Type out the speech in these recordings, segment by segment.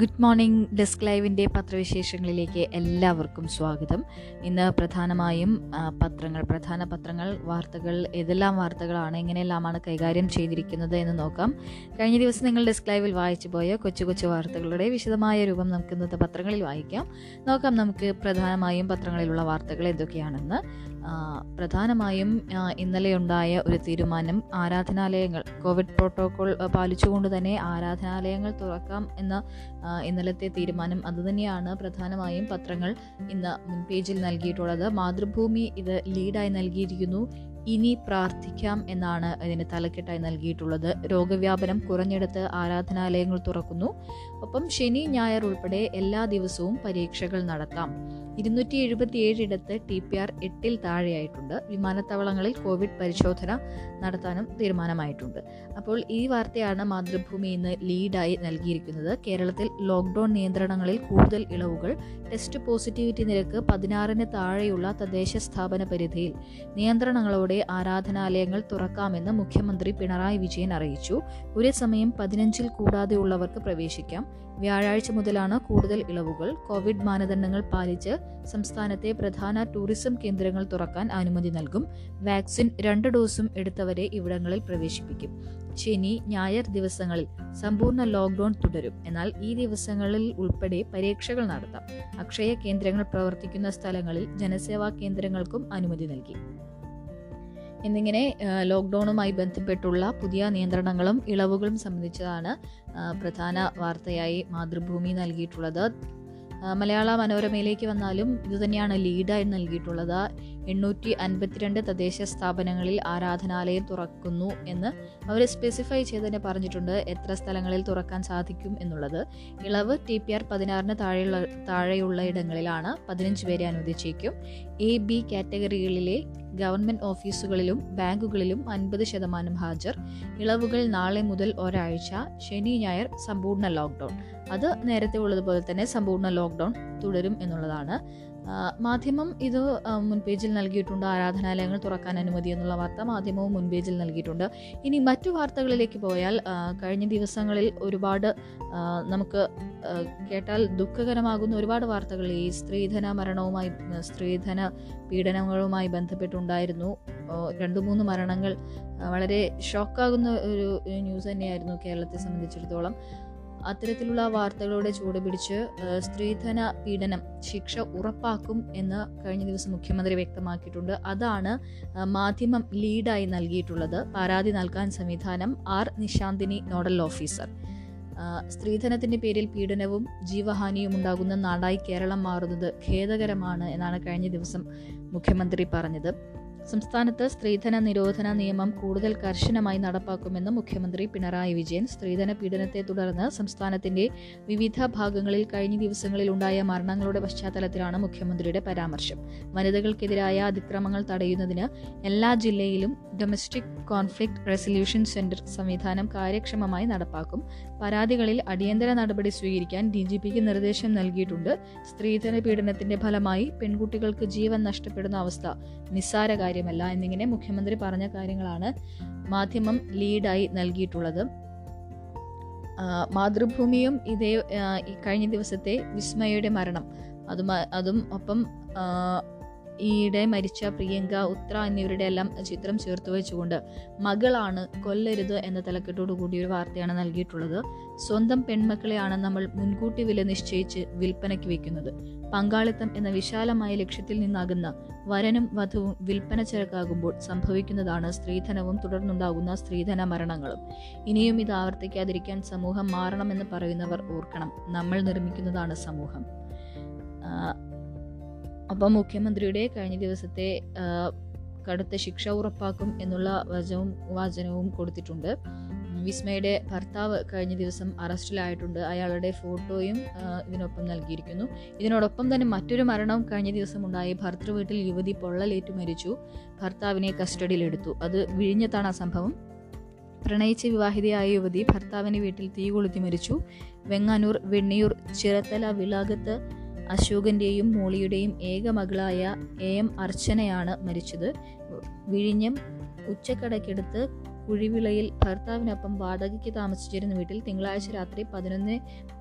Good morning desk ലൈവിന്റെ പത്രവിശേഷങ്ങളിലേക്ക് എല്ലാവർക്കും സ്വാഗതം. ഇന്ന് പ്രധാനമായും പത്രങ്ങൾ പ്രധാന പത്രങ്ങൾ വാർത്തകൾ ഏതെല്ലാം വാർത്തകളാണ് എങ്ങനെയെല്ലാമാണ് കൈകാര്യം ചെയ്തിരിക്കുന്നത് എന്ന് നോക്കാം. കഴിഞ്ഞ ദിവസം നിങ്ങൾ ഡെസ്ക് ലൈവിൽ വായിച്ചു പോയ കൊച്ചു കൊച്ചു വാർത്തകളുടെ വിശദമായ രൂപം നമുക്ക് ഇന്നത്തെ പത്രങ്ങളിൽ വായിക്കാം. നോക്കാം നമുക്ക് പ്രധാനമായും പത്രങ്ങളിലുള്ള വാർത്തകൾ എന്തൊക്കെയാണെന്ന്. പ്രധാനമായും ആ, ഇന്നലെ ഉണ്ടായ ഒരു തീരുമാനം ആരാധനാലയങ്ങൾ കോവിഡ് പ്രോട്ടോകോൾ പാലിച്ചുകൊണ്ട് തന്നെ ആരാധനാലയങ്ങൾ തുറക്കാം എന്ന ഇന്നലത്തെ തീരുമാനം. അതുതന്നെയാണ് പ്രധാനമായും പത്രങ്ങൾ ഇന്ന് മുൻപേജിൽ നൽകിയിട്ടുള്ളത്. മാതൃഭൂമി ഇത് ലീഡായി നൽകിയിരിക്കുന്നു. ഇനി പ്രാർത്ഥിക്കാം എന്നാണ് ഇതിന് തലക്കെട്ടായി നൽകിയിട്ടുള്ളത്. രോഗവ്യാപനം കുറഞ്ഞെടുത്ത് ആരാധനാലയങ്ങൾ തുറക്കുന്നു. ഒപ്പം ശനി ഞായർ ഉൾപ്പെടെ എല്ലാ ദിവസവും പരീക്ഷകൾ നടത്താം. ഇരുന്നൂറ്റി എഴുപത്തിയേഴിടത്ത് ടി പി ആർ എട്ടിൽ താഴെയായിട്ടുണ്ട്. വിമാനത്താവളങ്ങളിൽ കോവിഡ് പരിശോധന നടത്താനും തീരുമാനമായിട്ടുണ്ട്. അപ്പോൾ ഈ വാർത്തയാണ് മാതൃഭൂമി ഇന്ന് ലീഡായി നൽകിയിരിക്കുന്നത്. കേരളത്തിൽ ലോക്ക്ഡൌൺ നിയന്ത്രണങ്ങളിൽ കൂടുതൽ ഇളവുകൾ ടെസ്റ്റ് പോസിറ്റിവിറ്റി നിരക്ക് പതിനാറിന് താഴെയുള്ള തദ്ദേശ സ്ഥാപന പരിധിയിൽ. നിയന്ത്രണങ്ങളോടെ ആരാധനാലയങ്ങൾ തുറക്കാമെന്ന് മുഖ്യമന്ത്രി പിണറായി വിജയൻ അറിയിച്ചു. ഒരേ സമയം പതിനഞ്ചിൽ കൂടാതെയുള്ളവർക്ക് പ്രവേശിക്കാം. വ്യാഴാഴ്ച മുതലാണ് കൂടുതൽ ഇളവുകൾ. കോവിഡ് മാനദണ്ഡങ്ങൾ പാലിച്ച് സംസ്ഥാനത്തെ പ്രധാന ടൂറിസം കേന്ദ്രങ്ങൾ തുറക്കാൻ അനുമതി നൽകും. വാക്സിൻ രണ്ട് ഡോസും എടുത്തവരെ ഇവിടങ്ങളിൽ പ്രവേശിപ്പിക്കും. ശനി ഞായർ ദിവസങ്ങളിൽ സമ്പൂർണ ലോക്ക്ഡൌൺ തുടരും. എന്നാൽ ഈ ദിവസങ്ങളിൽ ഉൾപ്പെടെ പരീക്ഷകൾ നടത്താം. അക്ഷയ കേന്ദ്രങ്ങൾ പ്രവർത്തിക്കുന്ന സ്ഥലങ്ങളിൽ ജനസേവാ കേന്ദ്രങ്ങൾക്കും അനുമതി നൽകി. എന്നിങ്ങനെ ലോക്ക്ഡൗണുമായി ബന്ധപ്പെട്ടുള്ള പുതിയ നിയന്ത്രണങ്ങളും ഇളവുകളും സംബന്ധിച്ചതാണ് പ്രധാന വാർത്തയായി മാതൃഭൂമി നൽകിയിട്ടുള്ളത്. മലയാള മനോരമയിലേക്ക് വന്നാലും ഇതുതന്നെയാണ് ലീഡായി നൽകിയിട്ടുള്ളത്. എണ്ണൂറ്റി അൻപത്തിരണ്ട് തദ്ദേശ സ്ഥാപനങ്ങളിൽ ആരാധനാലയം തുറക്കുന്നു എന്ന് അവർ സ്പെസിഫൈ ചെയ്ത് തന്നെ പറഞ്ഞിട്ടുണ്ട് എത്ര സ്ഥലങ്ങളിൽ തുറക്കാൻ സാധിക്കും എന്നുള്ളത്. ഇളവ് ടി പി ആർ പതിനാറിന് താഴെയുള്ള താഴെയുള്ള ഇടങ്ങളിലാണ് പതിനഞ്ച് പേരെ അനുവദിച്ചേക്കും. എ ബി കാറ്റഗറികളിലെ ഗവൺമെന്റ് ഓഫീസുകളിലും ബാങ്കുകളിലും അൻപത് ശതമാനം ഹാജർ. ഇളവുകൾ നാളെ മുതൽ ഒരാഴ്ച ശനി ഞായർ സമ്പൂർണ ലോക്ക്ഡൗൺ അത് നേരത്തെ ഉള്ളതുപോലെ തന്നെ സമ്പൂർണ ലോക്ക്ഡൗൺ തുടരും എന്നുള്ളതാണ്. മാധ്യമം ഇത് മുൻപേജിൽ നൽകിയിട്ടുണ്ട്. ആരാധനാലയങ്ങൾ തുറക്കാൻ അനുമതി എന്നുള്ള വാർത്ത മാധ്യമവും മുൻപേജിൽ നൽകിയിട്ടുണ്ട്. ഇനി മറ്റു വാർത്തകളിലേക്ക് പോയാൽ കഴിഞ്ഞ ദിവസങ്ങളിൽ ഒരുപാട് നമുക്ക് കേട്ടാൽ ദുഃഖകരമാകുന്ന ഒരുപാട് വാർത്തകൾ ഈ സ്ത്രീധന മരണവുമായി സ്ത്രീധന പീഡനങ്ങളുമായി ബന്ധപ്പെട്ടുണ്ടായിരുന്നു. രണ്ടു മൂന്ന് മരണങ്ങൾ വളരെ ഷോക്കാകുന്ന ഒരു ന്യൂസ് തന്നെയായിരുന്നു കേരളത്തെ സംബന്ധിച്ചിടത്തോളം. അത്തരത്തിലുള്ള വാർത്തകളോടെ ചൂട് പിടിച്ച് സ്ത്രീധന പീഡനം ശിക്ഷ ഉറപ്പാക്കും എന്ന് കഴിഞ്ഞ ദിവസം മുഖ്യമന്ത്രി വ്യക്തമാക്കിയിട്ടുണ്ട്. അതാണ് മാധ്യമം ലീഡായി നൽകിയിട്ടുള്ളത്. പരാതി നൽകാൻ സംവിധാനം ആർ നിശാന്തിനി നോഡൽ ഓഫീസർ. സ്ത്രീധനത്തിന്റെ പേരിൽ പീഡനവും ജീവഹാനിയും ഉണ്ടാകുന്ന നാടായി കേരളം മാറുന്നത് ഖേദകരമാണ് എന്നാണ് കഴിഞ്ഞ ദിവസം മുഖ്യമന്ത്രി പറഞ്ഞത്. സംസ്ഥാനത്ത് സ്ത്രീധന നിരോധന നിയമം കൂടുതൽ കർശനമായി നടപ്പാക്കുമെന്ന് മുഖ്യമന്ത്രി പിണറായി വിജയൻ സ്ത്രീധന പീഡനത്തെ തുടർന്ന് സംസ്ഥാനത്തിന്റെ വിവിധ ഭാഗങ്ങളിൽ കഴിഞ്ഞ ദിവസങ്ങളിൽ ഉണ്ടായ മരണങ്ങളുടെ പശ്ചാത്തലത്തിലാണ് മുഖ്യമന്ത്രിയുടെ പരാമർശം. വനിതകൾക്കെതിരായ അതിക്രമങ്ങൾ തടയുന്നതിന് എല്ലാ ജില്ലയിലും ഡൊമസ്റ്റിക് കോൺഫ്ലിക്ട് റെസൊല്യൂഷൻ സെന്റർ സംവിധാനം കാര്യക്ഷമമായി നടപ്പാക്കും. പരാതികളിൽ അടിയന്തര നടപടി സ്വീകരിക്കാൻ ഡി ജി പിക്ക് നിർദ്ദേശം നൽകിയിട്ടുണ്ട്. സ്ത്രീധന പീഡനത്തിന്റെ ഫലമായി പെൺകുട്ടികൾക്ക് ജീവൻ നഷ്ടപ്പെടുന്ന അവസ്ഥ നിസ്സാര കാര്യമല്ല എന്നിങ്ങനെ മുഖ്യമന്ത്രി പറഞ്ഞ കാര്യങ്ങളാണ് മാധ്യമം ലീഡായി നൽകിയിട്ടുള്ളത്. മാതൃഭൂമിയും ഇതേ കഴിഞ്ഞ ദിവസത്തെ വിസ്മയയുടെ മരണം. അതും അതും ഒപ്പം ഈയിടെ മരിച്ച പ്രിയങ്ക ഉത്ര എന്നിവരുടെ എല്ലാം ചിത്രം ചേർത്ത് വെച്ചുകൊണ്ട് മകളാണ് കൊല്ലരുത് എന്ന തലക്കെട്ടോടു കൂടി ഒരു വാർത്തയാണ് നൽകിയിട്ടുള്ളത്. സ്വന്തം പെൺമക്കളെയാണ് നമ്മൾ മുൻകൂട്ടി വില നിശ്ചയിച്ച് വിൽപ്പനയ്ക്ക് വെക്കുന്നത്. പങ്കാളിത്തം എന്ന വിശാലമായ ലക്ഷ്യത്തിൽ നിന്നാകുന്ന വരനും വധുവും വിൽപ്പന ചരക്കാകുമ്പോൾ സംഭവിക്കുന്നതാണ് സ്ത്രീധനവും തുടർന്നുണ്ടാകുന്ന സ്ത്രീധന മരണങ്ങളും. ഇനിയും ഇത് ആവർത്തിക്കാതിരിക്കാൻ സമൂഹം മാറണമെന്ന് പറയുന്നവർ ഓർക്കണം. നമ്മൾ നിർമ്മിക്കുന്നതാണ് സമൂഹം. അപ്പം മുഖ്യമന്ത്രിയുടെ കഴിഞ്ഞ ദിവസത്തെ കടുത്ത ശിക്ഷ ഉറപ്പാക്കും എന്നുള്ള വചവും വാചനവും കൊടുത്തിട്ടുണ്ട്. വിസ്മയുടെ ഭർത്താവ് കഴിഞ്ഞ ദിവസം അറസ്റ്റിലായിട്ടുണ്ട്. അയാളുടെ ഫോട്ടോയും ഇതിനൊപ്പം നൽകിയിരിക്കുന്നു. ഇതിനോടൊപ്പം തന്നെ മറ്റൊരു മരണവും കഴിഞ്ഞ ദിവസം ഉണ്ടായി ഭർത്തൃ വീട്ടിൽ യുവതി പൊള്ളലേറ്റു മരിച്ചു. ഭർത്താവിനെ കസ്റ്റഡിയിലെടുത്തു. അത് വിഴിഞ്ഞത്താണ് ആ സംഭവം. പ്രണയിച്ച് വിവാഹിതയായ യുവതി ഭർത്താവിന്റെ വീട്ടിൽ തീ കൊളുത്തി മരിച്ചു. വെങ്ങാനൂർ വെണ്ണിയൂർ ചിറത്തല വിളാകത്ത് അശോകന്റെയും മോളിയുടെയും ഏക മകളായ എ എം അർച്ചനയാണ് മരിച്ചത്. വിഴിഞ്ഞം ഉച്ചക്കടയ്ക്കടുത്ത് കുഴിവിളയിൽ ഭർത്താവിനൊപ്പം വാടകയ്ക്ക് താമസിച്ചിരുന്ന വീട്ടിൽ തിങ്കളാഴ്ച രാത്രി പതിനൊന്ന്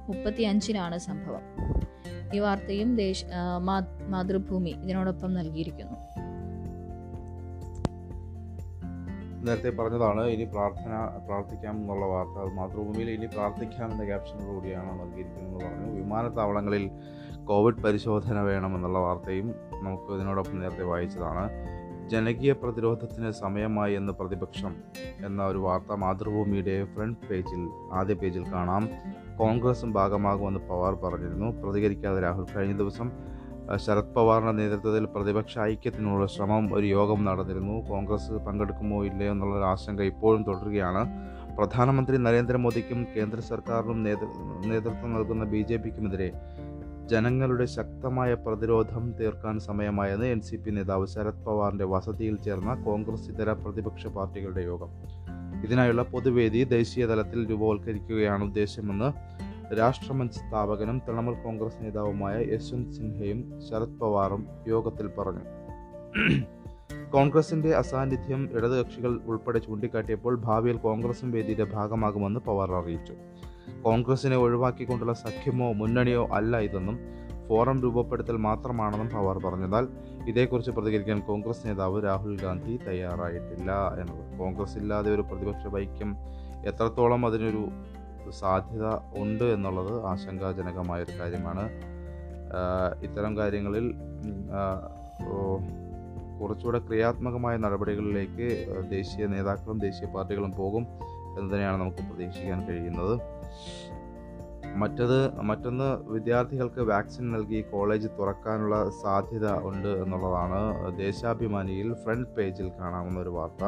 മുപ്പത്തി അഞ്ചിനാണ് സംഭവം. ഈ വാർത്തയും ദേശ മാതൃഭൂമി ഇതിനോടൊപ്പം നൽകിയിരിക്കുന്നു. നേരത്തെ പറഞ്ഞതാണ് ഇനി പ്രാർത്ഥന പ്രാർത്ഥിക്കാം എന്നുള്ള വാർത്ത അത് മാതൃഭൂമിയിൽ ഇനി പ്രാർത്ഥിക്കാം എന്ന ക്യാപ്ഷനോടുകൂടിയാണ് നൽകിയിരിക്കുന്നത് പറഞ്ഞു. വിമാനത്താവളങ്ങളിൽ കോവിഡ് പരിശോധന വേണമെന്നുള്ള വാർത്തയും നമുക്ക് ഇതിനോടൊപ്പം നേരത്തെ വായിച്ചതാണ്. ജനകീയ പ്രതിരോധത്തിന് സമയമായി എന്ന് പ്രതിപക്ഷം എന്ന ഒരു വാർത്ത മാതൃഭൂമിയുടെ ഫ്രണ്ട് പേജിൽ ആദ്യ പേജിൽ കാണാം. കോൺഗ്രസും ഭാഗമാകുമെന്ന് പവാർ പറഞ്ഞിരുന്നു. പ്രതികരിക്കാതെ രാഹുൽ കഴിഞ്ഞ ദിവസം ശരത് പവാറിന്റെ നേതൃത്വത്തിൽ പ്രതിപക്ഷ ഐക്യത്തിനുള്ള ശ്രമം ഒരു യോഗം നടന്നിരുന്നു. കോൺഗ്രസ് പങ്കെടുക്കുമോ ഇല്ലയോ എന്നുള്ള ആശങ്ക ഇപ്പോഴും തുടരുകയാണ്. പ്രധാനമന്ത്രി നരേന്ദ്രമോദിക്കും കേന്ദ്ര സർക്കാരിനും നേതൃത്വം നൽകുന്ന ബി ജെ പിക്കുമെതിരെ ജനങ്ങളുടെ ശക്തമായ പ്രതിരോധം തീർക്കാൻ സമയമായെന്ന് എൻ സി പി നേതാവ് ശരത് പവാറിന്റെ വസതിയിൽ ചേർന്ന കോൺഗ്രസ് ഇതര പ്രതിപക്ഷ പാർട്ടികളുടെ യോഗം. ഇതിനായുള്ള പൊതുവേദി ദേശീയ തലത്തിൽ രൂപവൽക്കരിക്കുകയാണ് ഉദ്ദേശമെന്ന് രാഷ്ട്രമഞ്ച് സ്ഥാപകനും തൃണമൂൽ കോൺഗ്രസ് നേതാവുമായ യശ്വന്ത് സിൻഹയും ശരത് പവാറും യോഗത്തിൽ പറഞ്ഞു. കോൺഗ്രസിന്റെ അസാന്നിധ്യം ഇടതുകക്ഷികൾ ഉൾപ്പെടെ ചൂണ്ടിക്കാട്ടിയപ്പോൾ ഭാവിയിൽ കോൺഗ്രസും വേദിയുടെ ഭാഗമാകുമെന്ന് പവാർ അറിയിച്ചു. കോൺഗ്രസിനെ ഒഴിവാക്കിക്കൊണ്ടുള്ള സഖ്യമോ മുന്നണിയോ അല്ല ഇതെന്നും ഫോറം രൂപപ്പെടുത്തൽ മാത്രമാണെന്നും പവാർ പറഞ്ഞതാൽ ഇതേക്കുറിച്ച് പ്രതികരിക്കാൻ കോൺഗ്രസ് നേതാവ് രാഹുൽ ഗാന്ധി തയ്യാറായിട്ടില്ല എന്നത്. കോൺഗ്രസ് ഇല്ലാതെ ഒരു പ്രതിപക്ഷ വൈക്യം എത്രത്തോളം അതിനൊരു സാധ്യത ഉണ്ട് എന്നുള്ളത് ആശങ്കാജനകമായ ഒരു കാര്യമാണ് ഇത്തരം കാര്യങ്ങളിൽ കുറച്ചുകൂടെ ക്രിയാത്മകമായ നടപടികളിലേക്ക് ദേശീയ നേതാക്കളും ദേശീയ പാർട്ടികളും പോകും എന്ന് തന്നെയാണ് നമുക്ക് പ്രതീക്ഷിക്കാൻ കഴിയുന്നത്. മറ്റത് മറ്റൊന്ന് വിദ്യാർത്ഥികൾക്ക് വാക്സിൻ നൽകി കോളേജ് തുറക്കാനുള്ള സാധ്യത ഉണ്ട് എന്നുള്ളതാണ്. ദേശാഭിമാനിയിൽ ഫ്രണ്ട് പേജിൽ കാണാവുന്ന ഒരു വാർത്ത.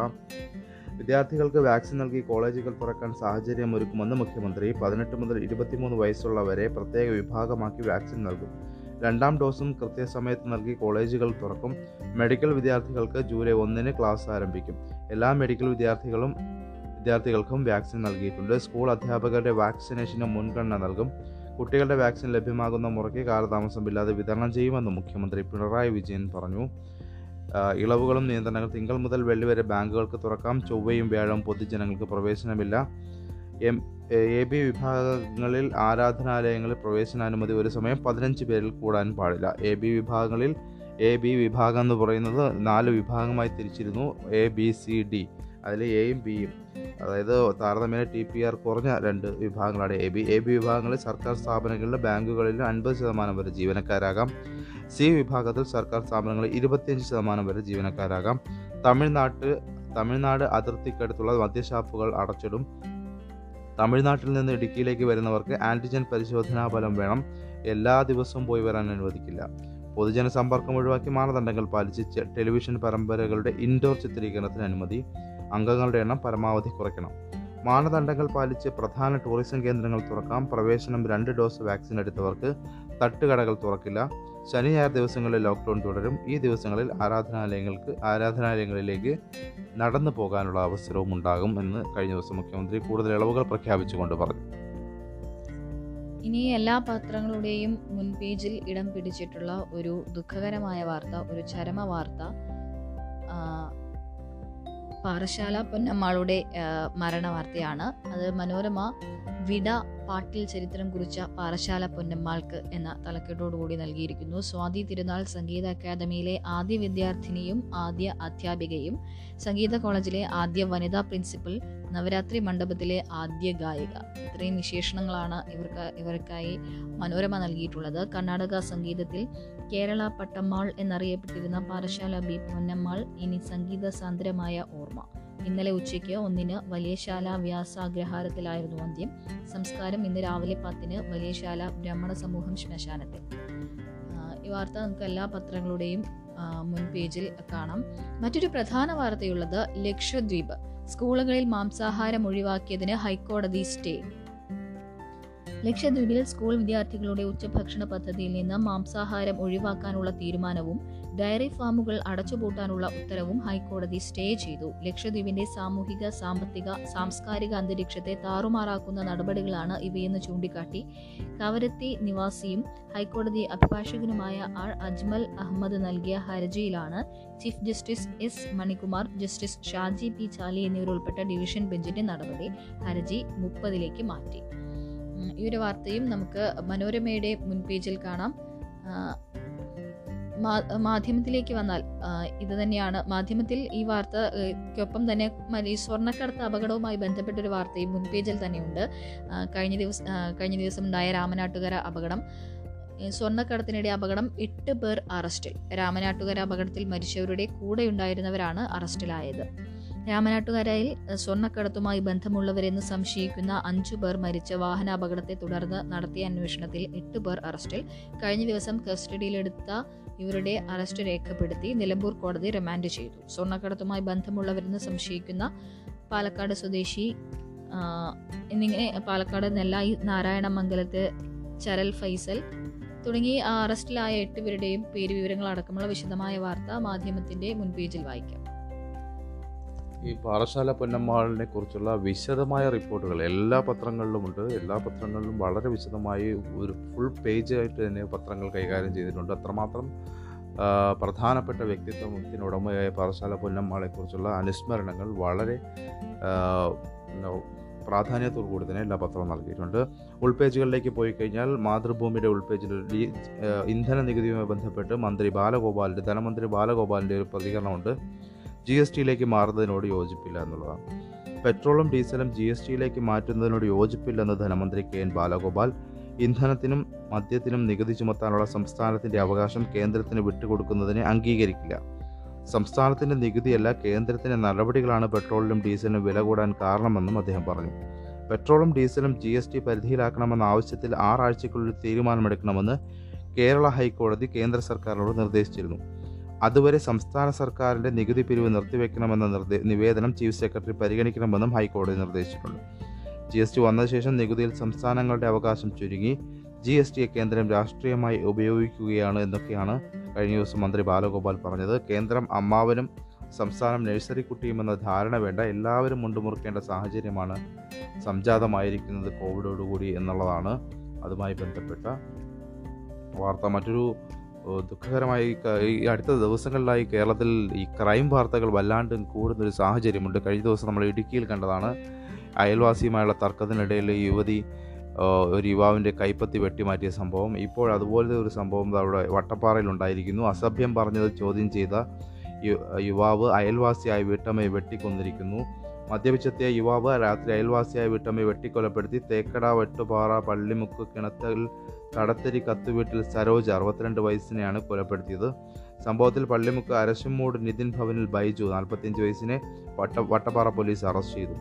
വിദ്യാർത്ഥികൾക്ക് വാക്സിൻ നൽകി കോളേജുകൾ തുറക്കാൻ സാഹചര്യം ഒരുക്കുമെന്ന് മുഖ്യമന്ത്രി പതിനെട്ട് മുതൽ ഇരുപത്തിമൂന്ന് വയസ്സുള്ളവരെ പ്രത്യേക വിഭാഗമാക്കി വാക്സിൻ നൽകും. രണ്ടാം ഡോസും കൃത്യസമയത്ത് നൽകി കോളേജുകൾ തുറക്കും. മെഡിക്കൽ വിദ്യാർത്ഥികൾക്ക് ജൂലൈ ഒന്നിന് ക്ലാസ് ആരംഭിക്കും. എല്ലാ മെഡിക്കൽ വിദ്യാർത്ഥികളും വിദ്യാർത്ഥികൾക്കും വാക്സിൻ നൽകിയിട്ടുണ്ട്. സ്കൂൾ അധ്യാപകരുടെ വാക്സിനേഷന് മുൻഗണന നൽകും. കുട്ടികളുടെ വാക്സിൻ ലഭ്യമാകുന്ന മുറയ്ക്ക് കാലതാമസമില്ലാതെ വിതരണം ചെയ്യുമെന്ന് മുഖ്യമന്ത്രി പിണറായി വിജയൻ പറഞ്ഞു. ഇളവുകളും നിയന്ത്രണങ്ങൾ തിങ്കൾ മുതൽ വെള്ളി വരെ ബാങ്കുകൾക്ക് തുറക്കാം. ചൊവ്വയും വ്യാഴവും പൊതുജനങ്ങൾക്ക് പ്രവേശനമില്ല. എം എ ബി വിഭാഗങ്ങളിൽ ആരാധനാലയങ്ങളിൽ പ്രവേശനാനുമതി ഒരു സമയം പതിനഞ്ച് പേരിൽ കൂടാൻ പാടില്ല. എ ബി വിഭാഗങ്ങളിൽ എ ബി വിഭാഗം എന്ന് പറയുന്നത് നാല് വിഭാഗമായി തിരിച്ചിരുന്നു. A B C D. അതിൽ എയും ബിയും അതായത് താരതമ്യേന ടി പി ആർ കുറഞ്ഞ രണ്ട് വിഭാഗങ്ങളാണ് എ ബി എ ബി വിഭാഗങ്ങളിൽ സർക്കാർ സ്ഥാപനങ്ങളിലും ബാങ്കുകളിലും അൻപത് ശതമാനം വരെ ജീവനക്കാരാകാം. സി വിഭാഗത്തിൽ സർക്കാർ സ്ഥാപനങ്ങളിൽ ഇരുപത്തിയഞ്ച് ശതമാനം വരെ ജീവനക്കാരാകാം. തമിഴ്നാട്ട് തമിഴ്നാട് അതിർത്തിക്കടുത്തുള്ള മദ്യഷാപ്പുകൾ അടച്ചിടും. തമിഴ്നാട്ടിൽ നിന്ന് ഇടുക്കിയിലേക്ക് വരുന്നവർക്ക് ആന്റിജൻ പരിശോധനാ ഫലം വേണം. എല്ലാ ദിവസവും പോയി വരാൻ അനുവദിക്കില്ല. പൊതുജന സമ്പർക്കം ഒഴിവാക്കി മാനദണ്ഡങ്ങൾ പാലിച്ച് ടെലിവിഷൻ പരമ്പരകളുടെ ഇൻഡോർ ചിത്രീകരണത്തിന് അനുമതി. അംഗങ്ങളുടെ എണ്ണം പരമാവധി കുറയ്ക്കണം. മാനദണ്ഡങ്ങൾ പാലിച്ച് പ്രധാന ടൂറിസം കേന്ദ്രങ്ങൾ തുറക്കാം. പ്രവേശനം രണ്ട് ഡോസ് വാക്സിൻ എടുത്തവർക്ക് തട്ടുകടകൾ തുറക്കില്ല. ശനി ഞായർ ദിവസങ്ങളിൽ ലോക്ക്ഡൗൺ തുടരും. ഈ ദിവസങ്ങളിൽ ആരാധനാലയങ്ങൾക്ക് ആരാധനാലയങ്ങളിലേക്ക് നടന്നു പോകാനുള്ള അവസരവും ഉണ്ടാകും എന്ന് കഴിഞ്ഞ ദിവസം മുഖ്യമന്ത്രി കൂടുതൽ ഇളവുകൾ പ്രഖ്യാപിച്ചുകൊണ്ട് പറഞ്ഞു. ഇനി എല്ലാ പത്രങ്ങളുടെയും മുൻപേജിൽ ഇടം പിടിച്ചിട്ടുള്ള ഒരു ദുഃഖകരമായ വാർത്ത ഒരു ചരമ വാർത്ത പാറശാല പൊന്നമ്മാളുടെ ആ, മരണ വാർത്തയാണ് അത് മനോരമ വിട പാട്ടിൽ ചരിത്രം കുറിച്ച പാറശാല പൊന്നമ്മാൾക്ക് എന്ന തലക്കെട്ടോടുകൂടി നൽകിയിരിക്കുന്നു. സ്വാതി തിരുനാൾ സംഗീത അക്കാദമിയിലെ ആദ്യ വിദ്യാർത്ഥിനിയും ആദ്യ അധ്യാപികയും സംഗീത കോളേജിലെ ആദ്യ വനിതാ പ്രിൻസിപ്പൽ നവരാത്രി മണ്ഡപത്തിലെ ആദ്യ ഗായിക. ഇത്രയും വിശേഷണങ്ങളാണ് ഇവർക്ക് ഇവർക്കായി മനോരമ നൽകിയിട്ടുള്ളത്. കർണാടക സംഗീതത്തിൽ കേരള പട്ടമ്മാൾ എന്നറിയപ്പെട്ടിരുന്ന പാറശാല ബി പൊന്നമ്മാൾ ഇനി സംഗീത സാന്ദ്രമായ ഓർമ്മ. ഇന്നലെ ഉച്ചയ്ക്ക് ഒന്നിന് വലിയശാല വ്യാസാഗ്രഹാരത്തിലായിരുന്നു അന്ത്യം. സംസ്കാരം ഇന്ന് രാവിലെ പത്തിന് വലിയശാല ബ്രാഹ്മണ സമൂഹം ശ്മശാനത്തിൽ. ഈ വാർത്ത നമുക്ക് എല്ലാ പത്രങ്ങളുടെയും മുൻ പേജിൽ കാണാം. മറ്റൊരു പ്രധാന വാർത്തയുള്ളത് ലക്ഷദ്വീപ്. സ്കൂളുകളിൽ മാംസാഹാരം ഒഴിവാക്കിയതിന് ഹൈക്കോടതി സ്റ്റേ. ലക്ഷദ്വീപിൽ സ്കൂൾ വിദ്യാർത്ഥികളുടെ ഉച്ചഭക്ഷണ പദ്ധതിയിൽ നിന്ന് മാംസാഹാരം ഒഴിവാക്കാനുള്ള തീരുമാനവും ഡയറി ഫാമുകൾ അടച്ചുപൂട്ടാനുള്ള ഉത്തരവും ഹൈക്കോടതി സ്റ്റേ ചെയ്തു. ലക്ഷദ്വീപിന്റെ സാമൂഹിക സാമ്പത്തിക സാംസ്കാരിക അന്തരീക്ഷത്തെ താറുമാറാക്കുന്ന നടപടികളാണ് ഇവയെന്ന് ചൂണ്ടിക്കാട്ടി കവരത്തി നിവാസിയും ഹൈക്കോടതി അഭിഭാഷകനുമായ ആർ. അജ്മൽ അഹമ്മദ് നൽകിയ ഹർജിയിലാണ് chief justice S. Manikumar justice Shaji P. Chaly എന്നിവരുൾപ്പെട്ട division ബെഞ്ചിന്റെ നടപടി ഹർജി മുപ്പതിലേക്ക് മാറ്റി. ഈ ഒരു വാർത്തയും നമുക്ക് മനോരമയുടെ മുൻപേജിൽ കാണാം. ആ, മാ- മാധ്യമത്തിലേക്ക് വന്നാൽ ഇത് തന്നെയാണ്. മാധ്യമത്തിൽ ഈ വാർത്തയ്ക്കൊപ്പം തന്നെ ഈ സ്വർണക്കടത്ത് അപകടവുമായി ബന്ധപ്പെട്ട ഒരു വാർത്തയും മുൻപേജിൽ തന്നെയുണ്ട്. കഴിഞ്ഞ ദിവസം കഴിഞ്ഞ ദിവസം ഉണ്ടായ രാമനാട്ടുകര അപകടം. സ്വർണക്കടത്തിനിടെ അപകടം എട്ട് പേർ അറസ്റ്റിൽ. രാമനാട്ടുകര അപകടത്തിൽ മരിച്ചവരുടെ കൂടെയുണ്ടായിരുന്നവരാണ് അറസ്റ്റിലായത്. രാമനാട്ടുകരയിൽ സ്വർണക്കടത്തുമായി ബന്ധമുള്ളവരെന്ന് സംശയിക്കുന്ന അഞ്ചു പേർ മരിച്ച വാഹനാപകടത്തെ തുടർന്ന് നടത്തിയ അന്വേഷണത്തിൽ എട്ട് പേർ അറസ്റ്റിൽ. കഴിഞ്ഞ ദിവസം കസ്റ്റഡിയിലെടുത്ത ഇവരുടെ അറസ്റ്റ് രേഖപ്പെടുത്തി നിലമ്പൂർ കോടതി റിമാൻഡ് ചെയ്തു. സ്വർണക്കടത്തുമായി ബന്ധമുള്ളവരെന്ന് സംശയിക്കുന്ന പാലക്കാട് സ്വദേശി എന്നിങ്ങനെ പാലക്കാട് നെല്ലായി നാരായണമംഗലത്ത് ചരൽ ഫൈസൽ തുടങ്ങി അറസ്റ്റിലായ എട്ട് പേരുടെയും പേര് വിവരങ്ങൾ അടക്കമുള്ള വിശദമായ വാർത്ത മാധ്യമത്തിന്റെ മുൻപേജിൽ വായിക്കാം. ഈ പാറശാല പൊന്നമ്മാളിനെ കുറിച്ചുള്ള വിശദമായ റിപ്പോർട്ടുകൾ എല്ലാ പത്രങ്ങളിലുമുണ്ട് എല്ലാ പത്രങ്ങളിലും വളരെ വിശദമായി ഒരു ഫുൾ പേജ് ആയിട്ട് തന്നെ പത്രങ്ങൾ കൈകാര്യം ചെയ്തിട്ടുണ്ട്. അത്രമാത്രം പ്രധാനപ്പെട്ട വ്യക്തിത്വത്തിനുടമയായ പാറശാല പൊന്നമ്മാളെ കുറിച്ചുള്ള അനുസ്മരണങ്ങൾ വളരെ പ്രാധാന്യത്തോടു കൂടി തന്നെ എല്ലാ പത്രവും നൽകിയിട്ടുണ്ട്. ഉൾപേജുകളിലേക്ക് പോയി കഴിഞ്ഞാൽ മാതൃഭൂമിയുടെ ഉൾപേജിൽ ഇന്ധന നികുതിയുമായി ബന്ധപ്പെട്ട് മന്ത്രി ബാലഗോപാലിന്റെ ധനമന്ത്രി ബാലഗോപാലിന്റെ ഒരു പ്രതികരണമുണ്ട്. ജി എസ് ടിയിലേക്ക് മാറുന്നതിനോട് യോജിപ്പില്ല എന്നുള്ളതാണ്. പെട്രോളും ഡീസലും ജി എസ് ടിയിലേക്ക് മാറ്റുന്നതിനോട് യോജിപ്പില്ലെന്ന് ധനമന്ത്രി കെ എൻ ബാലഗോപാൽ ഇന്ധനത്തിനും മദ്യത്തിനും നികുതി ചുമത്താനുള്ള സംസ്ഥാനത്തിന്റെ അവകാശം കേന്ദ്രത്തിന് വിട്ടുകൊടുക്കുന്നതിനെ അംഗീകരിക്കില്ല. സംസ്ഥാനത്തിന്റെ നികുതിയല്ല കേന്ദ്രത്തിന്റെ നടപടികളാണ് പെട്രോളിനും ഡീസലിനും വില കൂടാൻ കാരണമെന്നും അദ്ദേഹം പറഞ്ഞു. പെട്രോളും ഡീസലും ജി എസ് ടി പരിധിയിലാക്കണമെന്ന ആവശ്യത്തിൽ ആറാഴ്ചയ്ക്കുള്ളിൽ തീരുമാനമെടുക്കണമെന്ന് കേരള ഹൈക്കോടതി കേന്ദ്ര സർക്കാരിനോട് നിർദ്ദേശിച്ചിരുന്നു. അതുവരെ സംസ്ഥാന സർക്കാരിന്റെ നികുതി പിരിവ് നിർത്തിവെക്കണമെന്ന നിവേദനം ചീഫ് സെക്രട്ടറി പരിഗണിക്കണമെന്നും ഹൈക്കോടതി നിർദ്ദേശിച്ചിട്ടുണ്ട്. ജി എസ് ടി വന്ന ശേഷം നികുതിയിൽ സംസ്ഥാനങ്ങളുടെ അവകാശം ചുരുങ്ങി. ജി എസ് ടിയെ കേന്ദ്രം രാഷ്ട്രീയമായി ഉപയോഗിക്കുകയാണ് എന്നൊക്കെയാണ് കഴിഞ്ഞ ദിവസം മന്ത്രി ബാലഗോപാൽ പറഞ്ഞത്. കേന്ദ്രം അമ്മാവനും സംസ്ഥാനം നഴ്സറി കുട്ടിയുമെന്ന ധാരണ വേണ്ട. എല്ലാവരും മുണ്ടുമുറുക്കേണ്ട സാഹചര്യമാണ് സംജാതമായിരിക്കുന്നത് കോവിഡോടുകൂടി എന്നുള്ളതാണ്. അതുമായി ബന്ധപ്പെട്ട വാർത്ത. മറ്റൊരു ദുഃഖകരമായി ഈ അടുത്ത ദിവസങ്ങളിലായി കേരളത്തിൽ ഈ ക്രൈം വാർത്തകൾ വല്ലാണ്ട് കൂടുന്നൊരു സാഹചര്യമുണ്ട്. കഴിഞ്ഞ ദിവസം നമ്മൾ ഇടുക്കിയിൽ കണ്ടതാണ്. അയൽവാസിയുമായുള്ള തർക്കത്തിനിടയിൽ യുവതി ഒരു യുവാവിന്റെ കൈപ്പത്തി വെട്ടിമാറ്റിയ സംഭവം. ഇപ്പോൾ അതുപോലത്തെ ഒരു സംഭവം അവിടെ വട്ടപ്പാറയിൽ ഉണ്ടായിരിക്കുന്നു. അസഭ്യം പറഞ്ഞത് ചോദ്യം ചെയ്ത യുവാവ് അയൽവാസിയായ വീട്ടമ്മയെ വെട്ടിക്കൊന്നിരിക്കുന്നു. മദ്യപിച്ചെത്തിയ യുവാവ് രാത്രി അയൽവാസിയായ വീട്ടമ്മയെ വെട്ടിക്കൊലപ്പെടുത്തി. തേക്കട വെട്ടുപാറ പള്ളിമുക്ക് കിണത്തൽ കടത്തരി കത്തുവീട്ടിൽ സരോജ് അറുപത്തിരണ്ട് വയസ്സിനെയാണ് കൊലപ്പെടുത്തിയത്. സംഭവത്തിൽ പള്ളിമുക്ക് അരശുമൂട് നിതിൻ ഭവനിൽ ബൈജു നാൽപ്പത്തിയഞ്ച് വയസ്സിനെ വട്ട വട്ടപ്പാറ പോലീസ് അറസ്റ്റ് ചെയ്തു.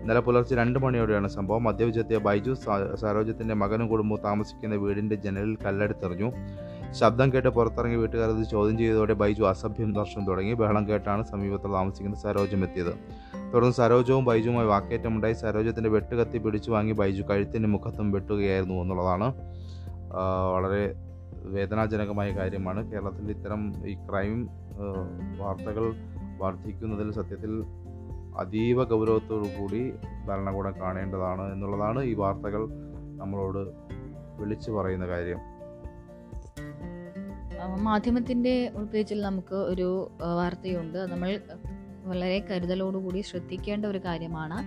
ഇന്നലെ പുലർച്ചെ രണ്ട് മണിയോടെയാണ് സംഭവം. മദ്യപിച്ചെത്തിയ ബൈജു സരോജത്തിന്റെ മകനും കുടുംബവും താമസിക്കുന്ന വീടിന്റെ ജനലിൽ കല്ലെടുത്തെറിഞ്ഞു. ശബ്ദം കേട്ട് പുറത്തിറങ്ങി വീട്ടുകാരെ ചോദ്യം ചെയ്തതോടെ ബൈജു അസഭ്യം ദർശനം തുടങ്ങി. ബഹളം കേട്ടാണ് സമീപത്ത് താമസിക്കുന്ന സരോജം എത്തിയത്. തുടർന്ന് സരോജവും ബൈജുവുമായി വാക്കേറ്റമുണ്ടായി. സരോജത്തിന്റെ വെട്ടുകത്തി പിടിച്ചു വാങ്ങി ബൈജു കഴുത്തിനും മുഖത്തും വെട്ടുകയായിരുന്നു എന്നുള്ളതാണ്. വളരെ വേദനാജനകമായ കാര്യമാണ്. കേരളത്തിൽ ഇത്തരം ഈ ക്രൈം വാർത്തകൾ വർദ്ധിക്കുന്നതിൽ സത്യത്തിൽ അതീവ കൂടി ഭരണകൂടം കാണേണ്ടതാണ് എന്നുള്ളതാണ് ഈ വാർത്തകൾ നമ്മളോട് വിളിച്ചു പറയുന്ന കാര്യം. മാധ്യമത്തിന്റെ ഉൾപേജിൽ നമുക്ക് ഒരു വാർത്തയുണ്ട്. നമ്മൾ വളരെ കരുതലോടുകൂടി ശ്രദ്ധിക്കേണ്ട ഒരു കാര്യമാണ്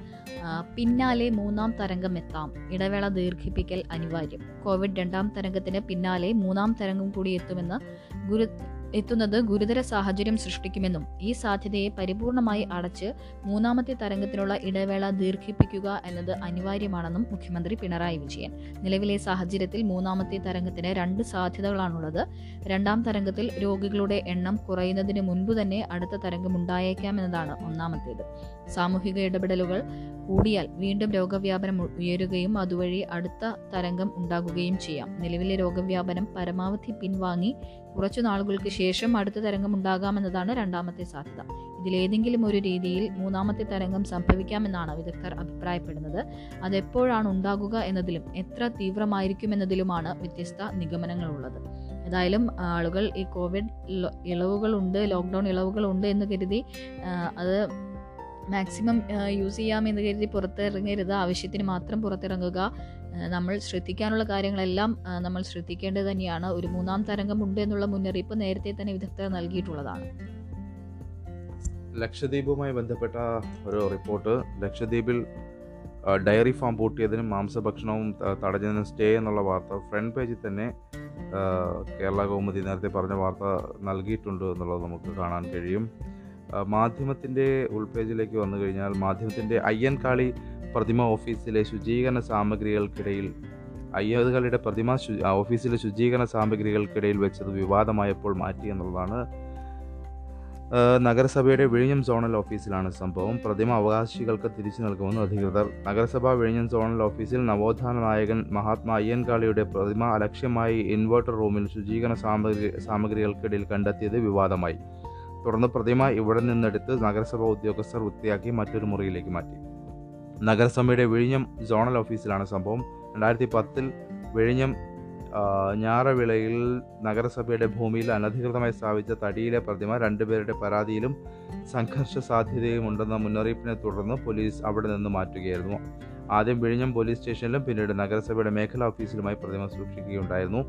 പിന്നാലെ മൂന്നാം തരംഗം എത്താം. ഇടവേള ദീർഘിപ്പിക്കൽ അനിവാര്യം. കോവിഡ് രണ്ടാം തരംഗത്തിന് പിന്നാലെ മൂന്നാം തരംഗം കൂടി എത്തുമെന്ന് ഗുരു എത്തുന്നത് ഗുരുതര സാഹചര്യം സൃഷ്ടിക്കുമെന്നും ഈ സാധ്യതയെ പരിപൂർണമായി അടച്ച് മൂന്നാമത്തെ തരംഗത്തിനുള്ള ഇടവേള ദീർഘിപ്പിക്കുക എന്നത് അനിവാര്യമാണെന്നും മുഖ്യമന്ത്രി പിണറായി വിജയൻ. നിലവിലെ സാഹചര്യത്തിൽ മൂന്നാമത്തെ തരംഗത്തിന് രണ്ട് സാധ്യതകളാണുള്ളത്. രണ്ടാം തരംഗത്തിൽ രോഗികളുടെ എണ്ണം കുറയുന്നതിന് മുൻപ് തന്നെ അടുത്ത തരംഗം ഉണ്ടായേക്കാമെന്നതാണ് ഒന്നാമത്തേത്. സാമൂഹിക ഇടപെടലുകൾ കൂടിയാൽ വീണ്ടും രോഗവ്യാപനം ഉയരുകയും അതുവഴി അടുത്ത തരംഗം ഉണ്ടാകുകയും ചെയ്യാം. നിലവിലെ രോഗവ്യാപനം പരമാവധി പിൻവാങ്ങി കുറച്ചു നാളുകൾക്ക് ശേഷം അടുത്ത തരംഗം ഉണ്ടാകാമെന്നതാണ് രണ്ടാമത്തെ സാധ്യത. ഇതിലേതെങ്കിലും ഒരു രീതിയിൽ മൂന്നാമത്തെ തരംഗം സംഭവിക്കാമെന്നാണ് വിദഗ്ധർ അഭിപ്രായപ്പെടുന്നത്. അതെപ്പോഴാണ് ഉണ്ടാകുക എന്നതിലും എത്ര തീവ്രമായിരിക്കുമെന്നതിലുമാണ് വ്യത്യസ്ത നിഗമനങ്ങളുള്ളത്. ഏതായാലും ആളുകൾ ഈ കോവിഡ് ഇളവുകളുണ്ട് ലോക്ക്ഡൗൺ ഇളവുകളുണ്ട് എന്ന് കരുതി അത് മാക്സിമം യൂസ് ചെയ്യാമെന്ന് കരുതി പുറത്തിറങ്ങരുത്. ആവശ്യത്തിന് മാത്രം പുറത്തിറങ്ങുക. നമ്മൾ ശ്രദ്ധിക്കാനുള്ള കാര്യങ്ങളെല്ലാം നമ്മൾ ശ്രദ്ധിക്കേണ്ടത് തന്നെയാണ്. ഒരു മൂന്നാം തരംഗം ഉണ്ട് എന്നുള്ള മുന്നറിയിപ്പ് നേരത്തെ തന്നെ വിദഗ്ധർ നൽകിയിട്ടുള്ളതാണ്. ലക്ഷദ്വീപുമായി ബന്ധപ്പെട്ട ഒരു റിപ്പോർട്ട്. ലക്ഷദ്വീപിൽ ഡയറി ഫാം പൂട്ടിയതിനും മാംസഭക്ഷണവും തടഞ്ഞതിനും സ്റ്റേ എന്നുള്ള വാർത്ത ഫ്രണ്ട് പേജിൽ തന്നെ കേരള കൗമുദി നേരത്തെ പറഞ്ഞ വാർത്ത നൽകിയിട്ടുണ്ട് എന്നുള്ളത് നമുക്ക് കാണാൻ കഴിയും. മാധ്യമത്തിന്റെ ഉൾപേജിലേക്ക് വന്നു കഴിഞ്ഞാൽ മാധ്യമത്തിന്റെ അയ്യൻകാളി പ്രതിമ ഓഫീസിലെ ശുചീകരണ സാമഗ്രികൾക്കിടയിൽ അയ്യോദുകളുടെ പ്രതിമ ഓഫീസിലെ ശുചീകരണ സാമഗ്രികൾക്കിടയിൽ വെച്ചത് വിവാദമായപ്പോൾ മാറ്റി എന്നുള്ളതാണ്. നഗരസഭയുടെ വിഴിഞ്ഞം സോണൽ ഓഫീസിലാണ് സംഭവം. പ്രതിമ അവകാശികൾക്ക് തിരിച്ചു നൽകുമെന്ന് അധികൃതർ. നഗരസഭ വിഴിഞ്ഞം സോണൽ ഓഫീസിൽ നവോത്ഥാന നായകൻ മഹാത്മാ അയ്യൻകാളിയുടെ പ്രതിമ അലക്ഷ്യമായി ഇൻവെർട്ടർ റൂമിൽ ശുചീകരണ സാമഗ്രി സാമഗ്രികൾക്കിടയിൽ കണ്ടെത്തിയത് വിവാദമായി. തുടർന്ന് പ്രതിമ ഇവിടെ നിന്നെടുത്ത് നഗരസഭാ ഉദ്യോഗസ്ഥർ വൃത്തിയാക്കി മറ്റൊരു മുറിയിലേക്ക് മാറ്റി. നഗരസഭയുടെ വിഴിഞ്ഞം സോണൽ ഓഫീസിലാണ് സംഭവം. രണ്ടായിരത്തി പത്തിൽ വിഴിഞ്ഞം ഞാറവിളയിൽ നഗരസഭയുടെ ഭൂമിയിൽ അനധികൃതമായി സ്ഥാപിച്ച തടിയിലെ പ്രതിമ രണ്ടുപേരുടെ പരാതിയിലും സംഘർഷ സാധ്യതയും ഉണ്ടെന്ന മുന്നറിയിപ്പിനെ തുടർന്ന് പോലീസ് അവിടെ നിന്ന് മാറ്റുകയായിരുന്നു. ആദ്യം വിഴിഞ്ഞം പോലീസ് സ്റ്റേഷനിലും പിന്നീട് നഗരസഭയുടെ മേഖലാ ഓഫീസിലുമായി പ്രതിമ സൂക്ഷിക്കുകയുണ്ടായിരുന്നു.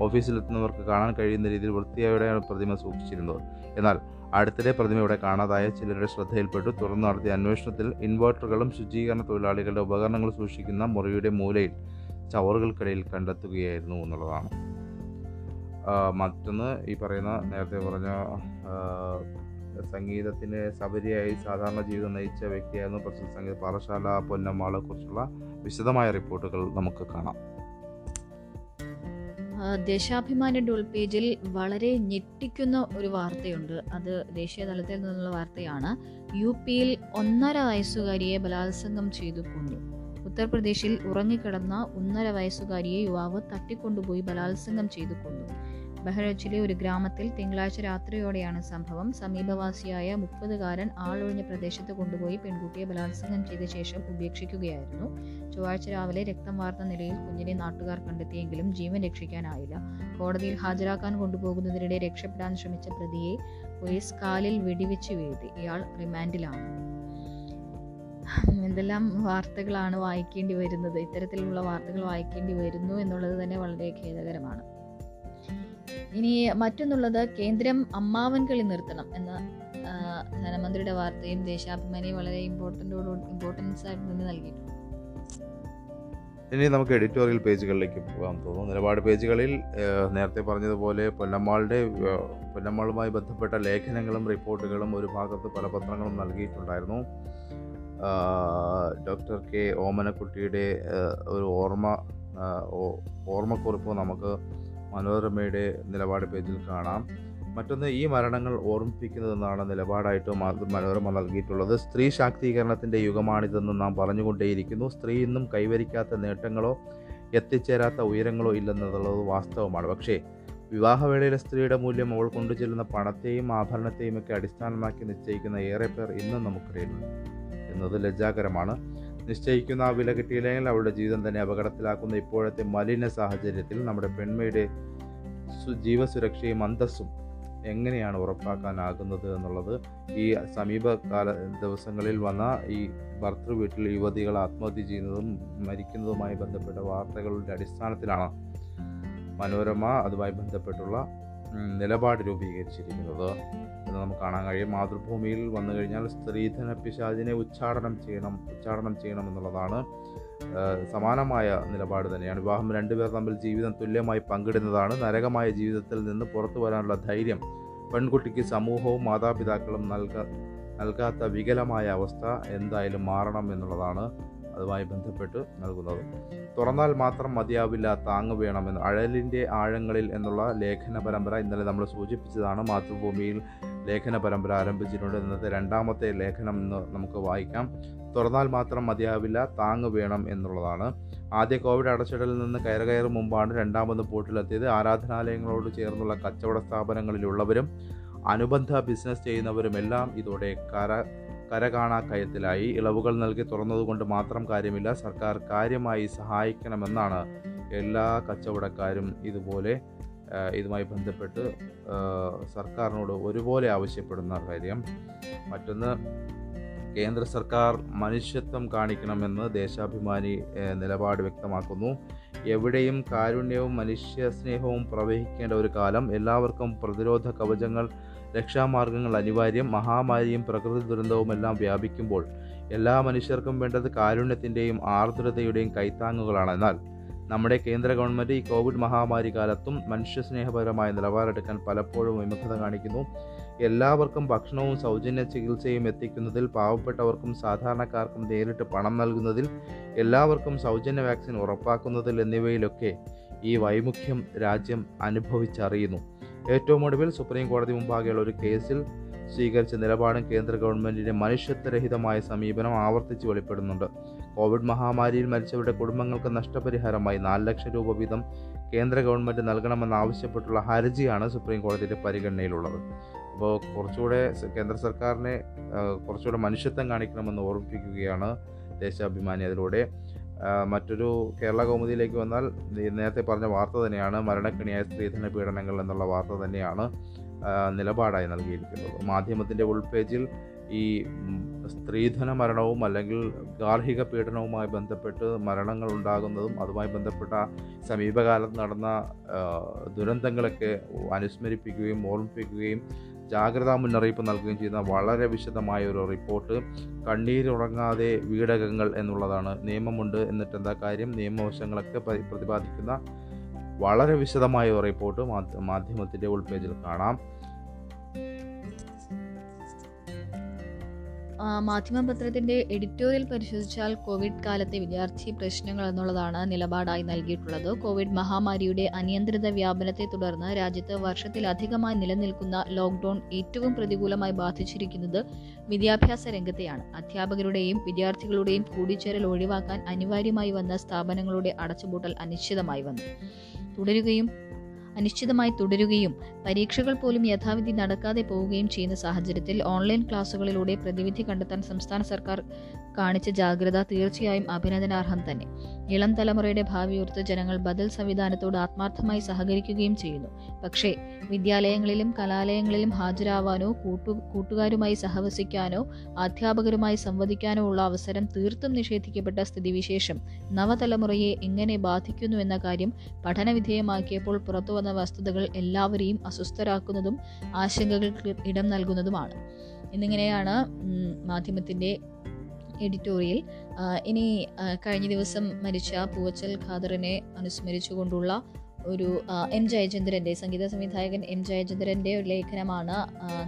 ഓഫീസിലെത്തുന്നവർക്ക് കാണാൻ കഴിയുന്ന രീതിയിൽ വൃത്തിയോടെയാണ് പ്രതിമ സൂക്ഷിച്ചിരുന്നത്. എന്നാൽ അടുത്തിടെ പ്രതിമ ഇവിടെ കാണാതായ ചിലരുടെ ശ്രദ്ധയിൽപ്പെട്ടു. തുടർന്ന് നടത്തിയ അന്വേഷണത്തിൽ ഇൻവേർട്ടറുകളും ശുചീകരണ തൊഴിലാളികളുടെ ഉപകരണങ്ങൾ സൂക്ഷിക്കുന്ന മുറിയുടെ മൂലയിൽ ചവറുകൾക്കിടയിൽ കണ്ടെത്തുകയായിരുന്നു എന്നുള്ളതാണ്. മറ്റൊന്ന് ഈ പറയുന്ന നേരത്തെ പറഞ്ഞ സംഗീതത്തിന് സബരിയായി സാധാരണ ജീവിതം നയിച്ച വ്യക്തിയായിരുന്നു പ്രസിദ്ധ സംഗീത പാറശാല പൊന്നമ്മാളെ കുറിച്ചുള്ള വിശദമായ റിപ്പോർട്ടുകൾ നമുക്ക് കാണാം. ദേശാഭിമാനി ഡോൾ പേജിൽ വളരെ ഞെട്ടിക്കുന്ന ഒരു വാർത്തയുണ്ട്. അത് ദേശീയ തലത്തിൽ നിന്നുള്ള വാർത്തയാണ്. യു പിയിൽ ഒന്നര വയസ്സുകാരിയെ ബലാത്സംഗം ചെയ്തു കൊന്നു. ഉത്തർപ്രദേശിൽ ഉറങ്ങിക്കിടന്ന ഒന്നര വയസ്സുകാരിയെ യുവാവ് തട്ടിക്കൊണ്ടുപോയി ബലാത്സംഗം ചെയ്തു കൊന്നു. ബഹ്റച്ചിലെ ഒരു ഗ്രാമത്തിൽ തിങ്കളാഴ്ച രാത്രിയോടെയാണ് സംഭവം. സമീപവാസിയായ മുപ്പതുകാരൻ ആളൊഴിഞ്ഞ പ്രദേശത്ത് കൊണ്ടുപോയി പെൺകുട്ടിയെ ബലാത്സംഗം ചെയ്ത ശേഷം ഉപേക്ഷിക്കുകയായിരുന്നു. ചൊവ്വാഴ്ച രാവിലെ രക്തം വാർന്ന നിലയിൽ കുഞ്ഞിനെ നാട്ടുകാർ കണ്ടെത്തിയെങ്കിലും ജീവൻ രക്ഷിക്കാനായില്ല. കോടതിയിൽ ഹാജരാക്കാൻ കൊണ്ടുപോകുന്നതിനിടെ രക്ഷപ്പെടാൻ ശ്രമിച്ച പ്രതിയെ പോലീസ് കാലിൽ വെടിവെച്ച് വീഴ്ത്തി. ഇയാൾ റിമാൻഡിലാണ്. എന്തെല്ലാം വാർത്തകളാണ് വായിക്കേണ്ടി വരുന്നത്? ഇത്തരത്തിലുള്ള വാർത്തകൾ വായിക്കേണ്ടി വരുന്നു എന്നുള്ളത് തന്നെ വളരെ ഖേദകരമാണ്. ഇനി മറ്റൊന്നുള്ളത് കേന്ദ്രം അമ്മാവൻ കളി നിർത്തണം എന്ന ധനമന്ത്രിയുടെ വാർത്തയും ദേശാഭിമാനി വളരെ ഇമ്പോർട്ടന്റോട് ഇമ്പോർട്ടൻസ് ആയിട്ട് തന്നെ നൽകിയിട്ടുണ്ട്. ഇനി നമുക്ക് എഡിറ്റോറിയൽ പേജുകളിലേക്ക് പോകാൻ തോന്നുന്നു. നിലപാട് പേജുകളിൽ നേരത്തെ പറഞ്ഞതുപോലെ പൊന്നമ്മാളുടെ പൊന്നമ്മാളുമായി ബന്ധപ്പെട്ട ലേഖനങ്ങളും റിപ്പോർട്ടുകളും ഒരു ഭാഗത്ത് പല പത്രങ്ങളും നൽകിയിട്ടുണ്ടായിരുന്നു. ഡോക്ടർ കെ ഓമനക്കുട്ടിയുടെ ഒരു ഓർമ്മ ഓർമ്മക്കുറിപ്പ് നമുക്ക് മനോരമയുടെ നിലപാട് പേജിൽ കാണാം. മറ്റൊന്ന് ഈ മരണങ്ങൾ ഓർമ്മിപ്പിക്കുന്നതെന്നാണ് നിലപാടായിട്ട് മനോരമ നൽകിയിട്ടുള്ളത്. സ്ത്രീ ശാക്തീകരണത്തിന്റെ യുഗമാണിതെന്ന് നാം പറഞ്ഞുകൊണ്ടേയിരിക്കുന്നു. സ്ത്രീ ഇന്നും കൈവരിക്കാത്ത നേട്ടങ്ങളോ എത്തിച്ചേരാത്ത ഉയരങ്ങളോ ഇല്ലെന്നുള്ളത് വാസ്തവമാണ്. പക്ഷേ വിവാഹവേളയിലെ സ്ത്രീയുടെ മൂല്യം അവൾ കൊണ്ടുചെല്ലുന്ന പണത്തെയും ആഭരണത്തെയും ഒക്കെ അടിസ്ഥാനമാക്കി നിശ്ചയിക്കുന്ന ഏറെ പേർ ഇന്നും നമുക്കിടയിലുണ്ട് എന്നത് ലജ്ജാകരമാണ്. നിശ്ചയിക്കുന്ന ആ വില കിട്ടിയില്ലെങ്കിൽ അവളുടെ ജീവിതം തന്നെ അപകടത്തിലാക്കുന്ന ഇപ്പോഴത്തെ മലിന സാഹചര്യത്തിൽ നമ്മുടെ പെൺമയുടെ ജീവസുരക്ഷയും അന്തസ്സും എങ്ങനെയാണ് ഉറപ്പാക്കാനാകുന്നത് എന്നുള്ളത് ഈ സമീപകാല ദിവസങ്ങളിൽ വന്ന ഈ ഭർത്തൃ വീട്ടിൽ യുവതികൾ ആത്മഹത്യ ചെയ്യുന്നതും മരിക്കുന്നതുമായി ബന്ധപ്പെട്ട വാർത്തകളുടെ അടിസ്ഥാനത്തിലാണ് മനോരമ അതുമായി ബന്ധപ്പെട്ടുള്ള നിലപാട് രൂപീകരിച്ചിരിക്കുന്നത്. എന്ന് നമുക്ക് കാണാൻ കഴിയും. മാതൃഭൂമിയിൽ വന്നു കഴിഞ്ഞാൽ സ്ത്രീധന പിശാചിനെ ഉച്ചാടനം ചെയ്യണം ഉച്ചാടനം ചെയ്യണം എന്നുള്ളതാണ് സമാനമായ നിലപാട് തന്നെയാണ്. വിവാഹം രണ്ടുപേർ തമ്മിൽ ജീവിതം തുല്യമായി പങ്കിടുന്നതാണ്. നരകമായ ജീവിതത്തിൽ നിന്ന് പുറത്തു വരാനുള്ള ധൈര്യം പെൺകുട്ടിക്ക് സമൂഹവും മാതാപിതാക്കളും നൽക നൽകാത്ത വികലമായ അവസ്ഥ എന്തായാലും മാറണം എന്നുള്ളതാണ് അതുമായി ബന്ധപ്പെട്ട് നൽകുന്നത്. തുറന്നാൽ മാത്രം മതിയാവില്ല താങ്ങ് വേണമെന്ന് അഴലിന്റെ ആഴങ്ങളിൽ എന്നുള്ള ലേഖന പരമ്പര ഇന്നലെ നമ്മൾ സൂചിപ്പിച്ചതാണ്. മാതൃഭൂമിയിൽ ലേഖന പരമ്പര ആരംഭിച്ചിട്ടുണ്ട്. ഇന്നത്തെ രണ്ടാമത്തെ ലേഖനം എന്ന് നമുക്ക് വായിക്കാം. തുറന്നാൽ മാത്രം മതിയാവില്ല താങ്ങ് വേണം എന്നുള്ളതാണ്. ആദ്യ കോവിഡ് അടച്ചിടലിൽ നിന്ന് കയറുകയറും മുമ്പാണ് രണ്ടാമത് പോട്ടിലെത്തിയത് ആരാധനാലയങ്ങളോട് ചേർന്നുള്ള കച്ചവട സ്ഥാപനങ്ങളിലുള്ളവരും അനുബന്ധ ബിസിനസ് ചെയ്യുന്നവരുമെല്ലാം ഇതോടെ കര കരകാണാ കയത്തിലായി ഇളവുകൾ നൽകി തുറന്നതുകൊണ്ട് മാത്രം കാര്യമില്ല. സർക്കാർ കാര്യമായി സഹായിക്കണമെന്നാണ് എല്ലാ കച്ചവടക്കാരും ഇതുപോലെ ഇതുമായി ബന്ധപ്പെട്ട് സർക്കാരിനോട് ഒരുപോലെ ആവശ്യപ്പെടുന്ന കാര്യം മറ്റൊന്ന് കേന്ദ്ര സർക്കാർ മനുഷ്യത്വം കാണിക്കണമെന്ന് ദേശാഭിമാനി നിലപാട് വ്യക്തമാക്കുന്നു. എവിടെയും കാരുണ്യവും മനുഷ്യ സ്നേഹവും പ്രവഹിക്കേണ്ട ഒരു കാലം. എല്ലാവർക്കും പ്രതിരോധ കവചങ്ങൾ രക്ഷാമാർഗങ്ങൾ അനിവാര്യം. മഹാമാരിയും പ്രകൃതി ദുരന്തവും എല്ലാം വ്യാപിക്കുമ്പോൾ എല്ലാ മനുഷ്യർക്കും വേണ്ടത് കാരുണ്യത്തിന്റെയും ആർദ്രതയുടെയും കൈത്താങ്ങുകളാണ്. എന്നാൽ നമ്മുടെ കേന്ദ്ര ഗവൺമെന്റ് ഈ കോവിഡ് മഹാമാരി കാലത്തും മനുഷ്യസ്നേഹപരമായ നിലപാടെടുക്കാൻ പലപ്പോഴും വിമുഖത കാണിക്കുന്നു. എല്ലാവർക്കും ഭക്ഷണവും സൗജന്യ ചികിത്സയും എത്തിക്കുന്നതിൽ പാവപ്പെട്ടവർക്കും സാധാരണക്കാർക്കും നേരിട്ട് പണം നൽകുന്നതിൽ എല്ലാവർക്കും സൗജന്യ വാക്സിൻ ഉറപ്പാക്കുന്നതിൽ എന്നിവയിലൊക്കെ ഈ വൈമുഖ്യം രാജ്യം അനുഭവിച്ചറിയുന്നു. ഏറ്റവും ഒടുവിൽ സുപ്രീം കോടതി മുമ്പാകെയുള്ള ഒരു കേസിൽ സ്വീകരിച്ച നിലപാടും കേന്ദ്ര ഗവൺമെന്റിന്റെ മനുഷ്യത്വരഹിതമായ സമീപനം ആവർത്തിച്ച് വെളിപ്പെടുന്നുണ്ട്. കോവിഡ് മഹാമാരിയിൽ മരിച്ചവരുടെ കുടുംബങ്ങൾക്ക് നഷ്ടപരിഹാരമായി നാല് ലക്ഷം രൂപ വീതം കേന്ദ്ര ഗവൺമെന്റ് നൽകണമെന്നാവശ്യപ്പെട്ടുള്ള ഹർജിയാണ് സുപ്രീം കോടതിയുടെ പരിഗണനയിലുള്ളത്. അപ്പോൾ കുറച്ചുകൂടെ കേന്ദ്ര സർക്കാരിനെ കുറച്ചുകൂടെ മനുഷ്യത്വം കാണിക്കണമെന്ന് ഓർമ്മിപ്പിക്കുകയാണ് ദേശാഭിമാനി അതിലൂടെ. മറ്റൊരു കേരള കൗമുദിയിലേക്ക് വന്നാൽ നേരത്തെ പറഞ്ഞ വാർത്ത തന്നെയാണ് മരണക്കിണിയായ സ്ത്രീധന പീഡനങ്ങൾ എന്നുള്ള വാർത്ത തന്നെയാണ് നിലപാടായി നൽകിയിരിക്കുന്നത്. മാധ്യമത്തിന്റെ ഉൾപേജിൽ ഈ സ്ത്രീധന മരണവും അല്ലെങ്കിൽ ഗാർഹിക പീഡനവുമായി ബന്ധപ്പെട്ട് മരണങ്ങൾ ഉണ്ടാകുന്നതും അതുമായി ബന്ധപ്പെട്ട സമീപകാലത്ത് നടന്ന ദുരന്തങ്ങളൊക്കെ അനുസ്മരിപ്പിക്കുകയും ഓർമ്മിപ്പിക്കുകയും ജാഗ്രതാ മുന്നറിയിപ്പ് നൽകുകയും ചെയ്യുന്ന വളരെ വിശദമായ ഒരു റിപ്പോർട്ട്. കണ്ണീരുറങ്ങാതെ വീടകങ്ങൾ എന്നുള്ളതാണ് നിയമമുണ്ട് എന്നിട്ട് എന്താ കാര്യം? നിയമവശങ്ങളൊക്കെ പരി- പ്രതിപാദിക്കുന്ന വളരെ വിശദമായ ഒരു റിപ്പോർട്ട് മാധ്യ- മാധ്യമത്തിന്റെ ഉൾപേജിൽ കാണാം. ആ, മാധ്യമപത്രത്തിന്റെ എഡിറ്റോറിയൽ പരിശോധിച്ചാൽ കോവിഡ് കാലത്തെ വിദ്യാർത്ഥി പ്രശ്നങ്ങൾ എന്നുള്ളതാണ് നിലപാടായി നൽകിയിട്ടുള്ളത്. കോവിഡ് മഹാമാരിയുടെ അനിയന്ത്രിത വ്യാപനത്തെ തുടർന്ന് രാജ്യത്ത് വർഷത്തിലധികമായി നിലനിൽക്കുന്ന ലോക്ക്ഡൌൺ ഏറ്റവും പ്രതികൂലമായി ബാധിച്ചിരിക്കുന്നത് വിദ്യാഭ്യാസ രംഗത്തെയാണ്. അധ്യാപകരുടെയും വിദ്യാർത്ഥികളുടെയും കൂടിച്ചേരൽ ഒഴിവാക്കാൻ അനിവാര്യമായി വന്ന സ്ഥാപനങ്ങളുടെ അടച്ചുപൂട്ടൽ അനിശ്ചിതമായി വന്നു. തുടരുകയും അനിശ്ചിതമായി തുടരുകയും പരീക്ഷകൾ പോലും യഥാവിധി നടക്കാതെ പോവുകയും ചെയ്യുന്ന സാഹചര്യത്തിൽ ഓൺലൈൻ ക്ലാസുകളിലൂടെ പ്രതിവിധി കണ്ടെത്താൻ സംസ്ഥാന സർക്കാർ കാണിച്ച ജാഗ്രത തീർച്ചയായും അഭിനന്ദനാർഹം തന്നെ. ഇളം തലമുറയുടെ ഭാവിയോർത്ത് ജനങ്ങൾ ബദൽ സംവിധാനത്തോട് ആത്മാർത്ഥമായി സഹകരിക്കുകയും ചെയ്യുന്നു. പക്ഷേ വിദ്യാലയങ്ങളിലും കലാലയങ്ങളിലും ഹാജരാവാനോ കൂട്ടു കൂട്ടുകാരുമായി സഹവസിക്കാനോ അധ്യാപകരുമായി സംവദിക്കാനോ ഉള്ള അവസരം തീർത്തും നിഷേധിക്കപ്പെട്ട സ്ഥിതിവിശേഷം നവതലമുറയെ എങ്ങനെ ബാധിക്കുന്നു എന്ന കാര്യം പഠനവിധേയമാക്കിയപ്പോൾ പുറത്തുവന്ന വസ്തുതകൾ എല്ലാവരെയും അസ്വസ്ഥരാക്കുന്നതും ആശങ്കകൾക്ക് ഇടം നൽകുന്നതുമാണ്. എന്നിങ്ങനെയാണ് മാധ്യമത്തിന്റെ എഡിറ്റോറിയൽ. ഇനി കഴിഞ്ഞ ദിവസം മരിച്ച പൂവച്ചൽ ഖാദറിനെ അനുസ്മരിച്ചുകൊണ്ടുള്ള ഒരു എം ജയചന്ദ്രന്റെ സംഗീത സംവിധായകൻ എം ജയചന്ദ്രന്റെ ഒരു ലേഖനമാണ്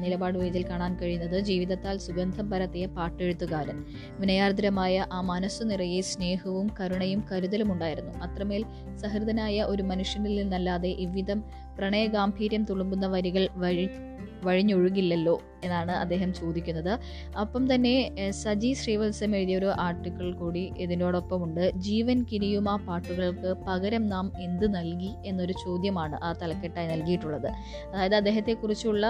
നിലപാട് വേദിയിൽ കാണാൻ കഴിയുന്നത്. ജീവിതത്താൽ സുഗന്ധം പരത്തിയ പാട്ടെഴുത്തുകാരൻ. വിനയാർദ്രമായ ആ മനസ്സു നിറയെ സ്നേഹവും കരുണയും കരുതലും ഉണ്ടായിരുന്നു. അത്രമേൽ സഹൃദനായ ഒരു മനുഷ്യനിൽ നിന്നല്ലാതെ ഇவ்விധം പ്രണയഗാംഭീര്യം തുളുമ്പുന്ന വരികൾ വഴി വഴിഞ്ഞൊഴുകില്ലല്ലോ. എന്നാണ് അദ്ദേഹം ചോദിക്കുന്നത്. അപ്പം തന്നെ സജി ശ്രീവത്സം എഴുതിയൊരു ആർട്ടിക്കിൾ കൂടി ഇതിനോടൊപ്പമുണ്ട്. ജീവൻ കിനിയുമ പാട്ടുകൾക്ക് പകരം നാം എന്ത് നൽകി എന്നൊരു ചോദ്യമാണ് ആ തലക്കെട്ടായി നൽകിയിട്ടുള്ളത്. അതായത് അദ്ദേഹത്തെക്കുറിച്ചുള്ള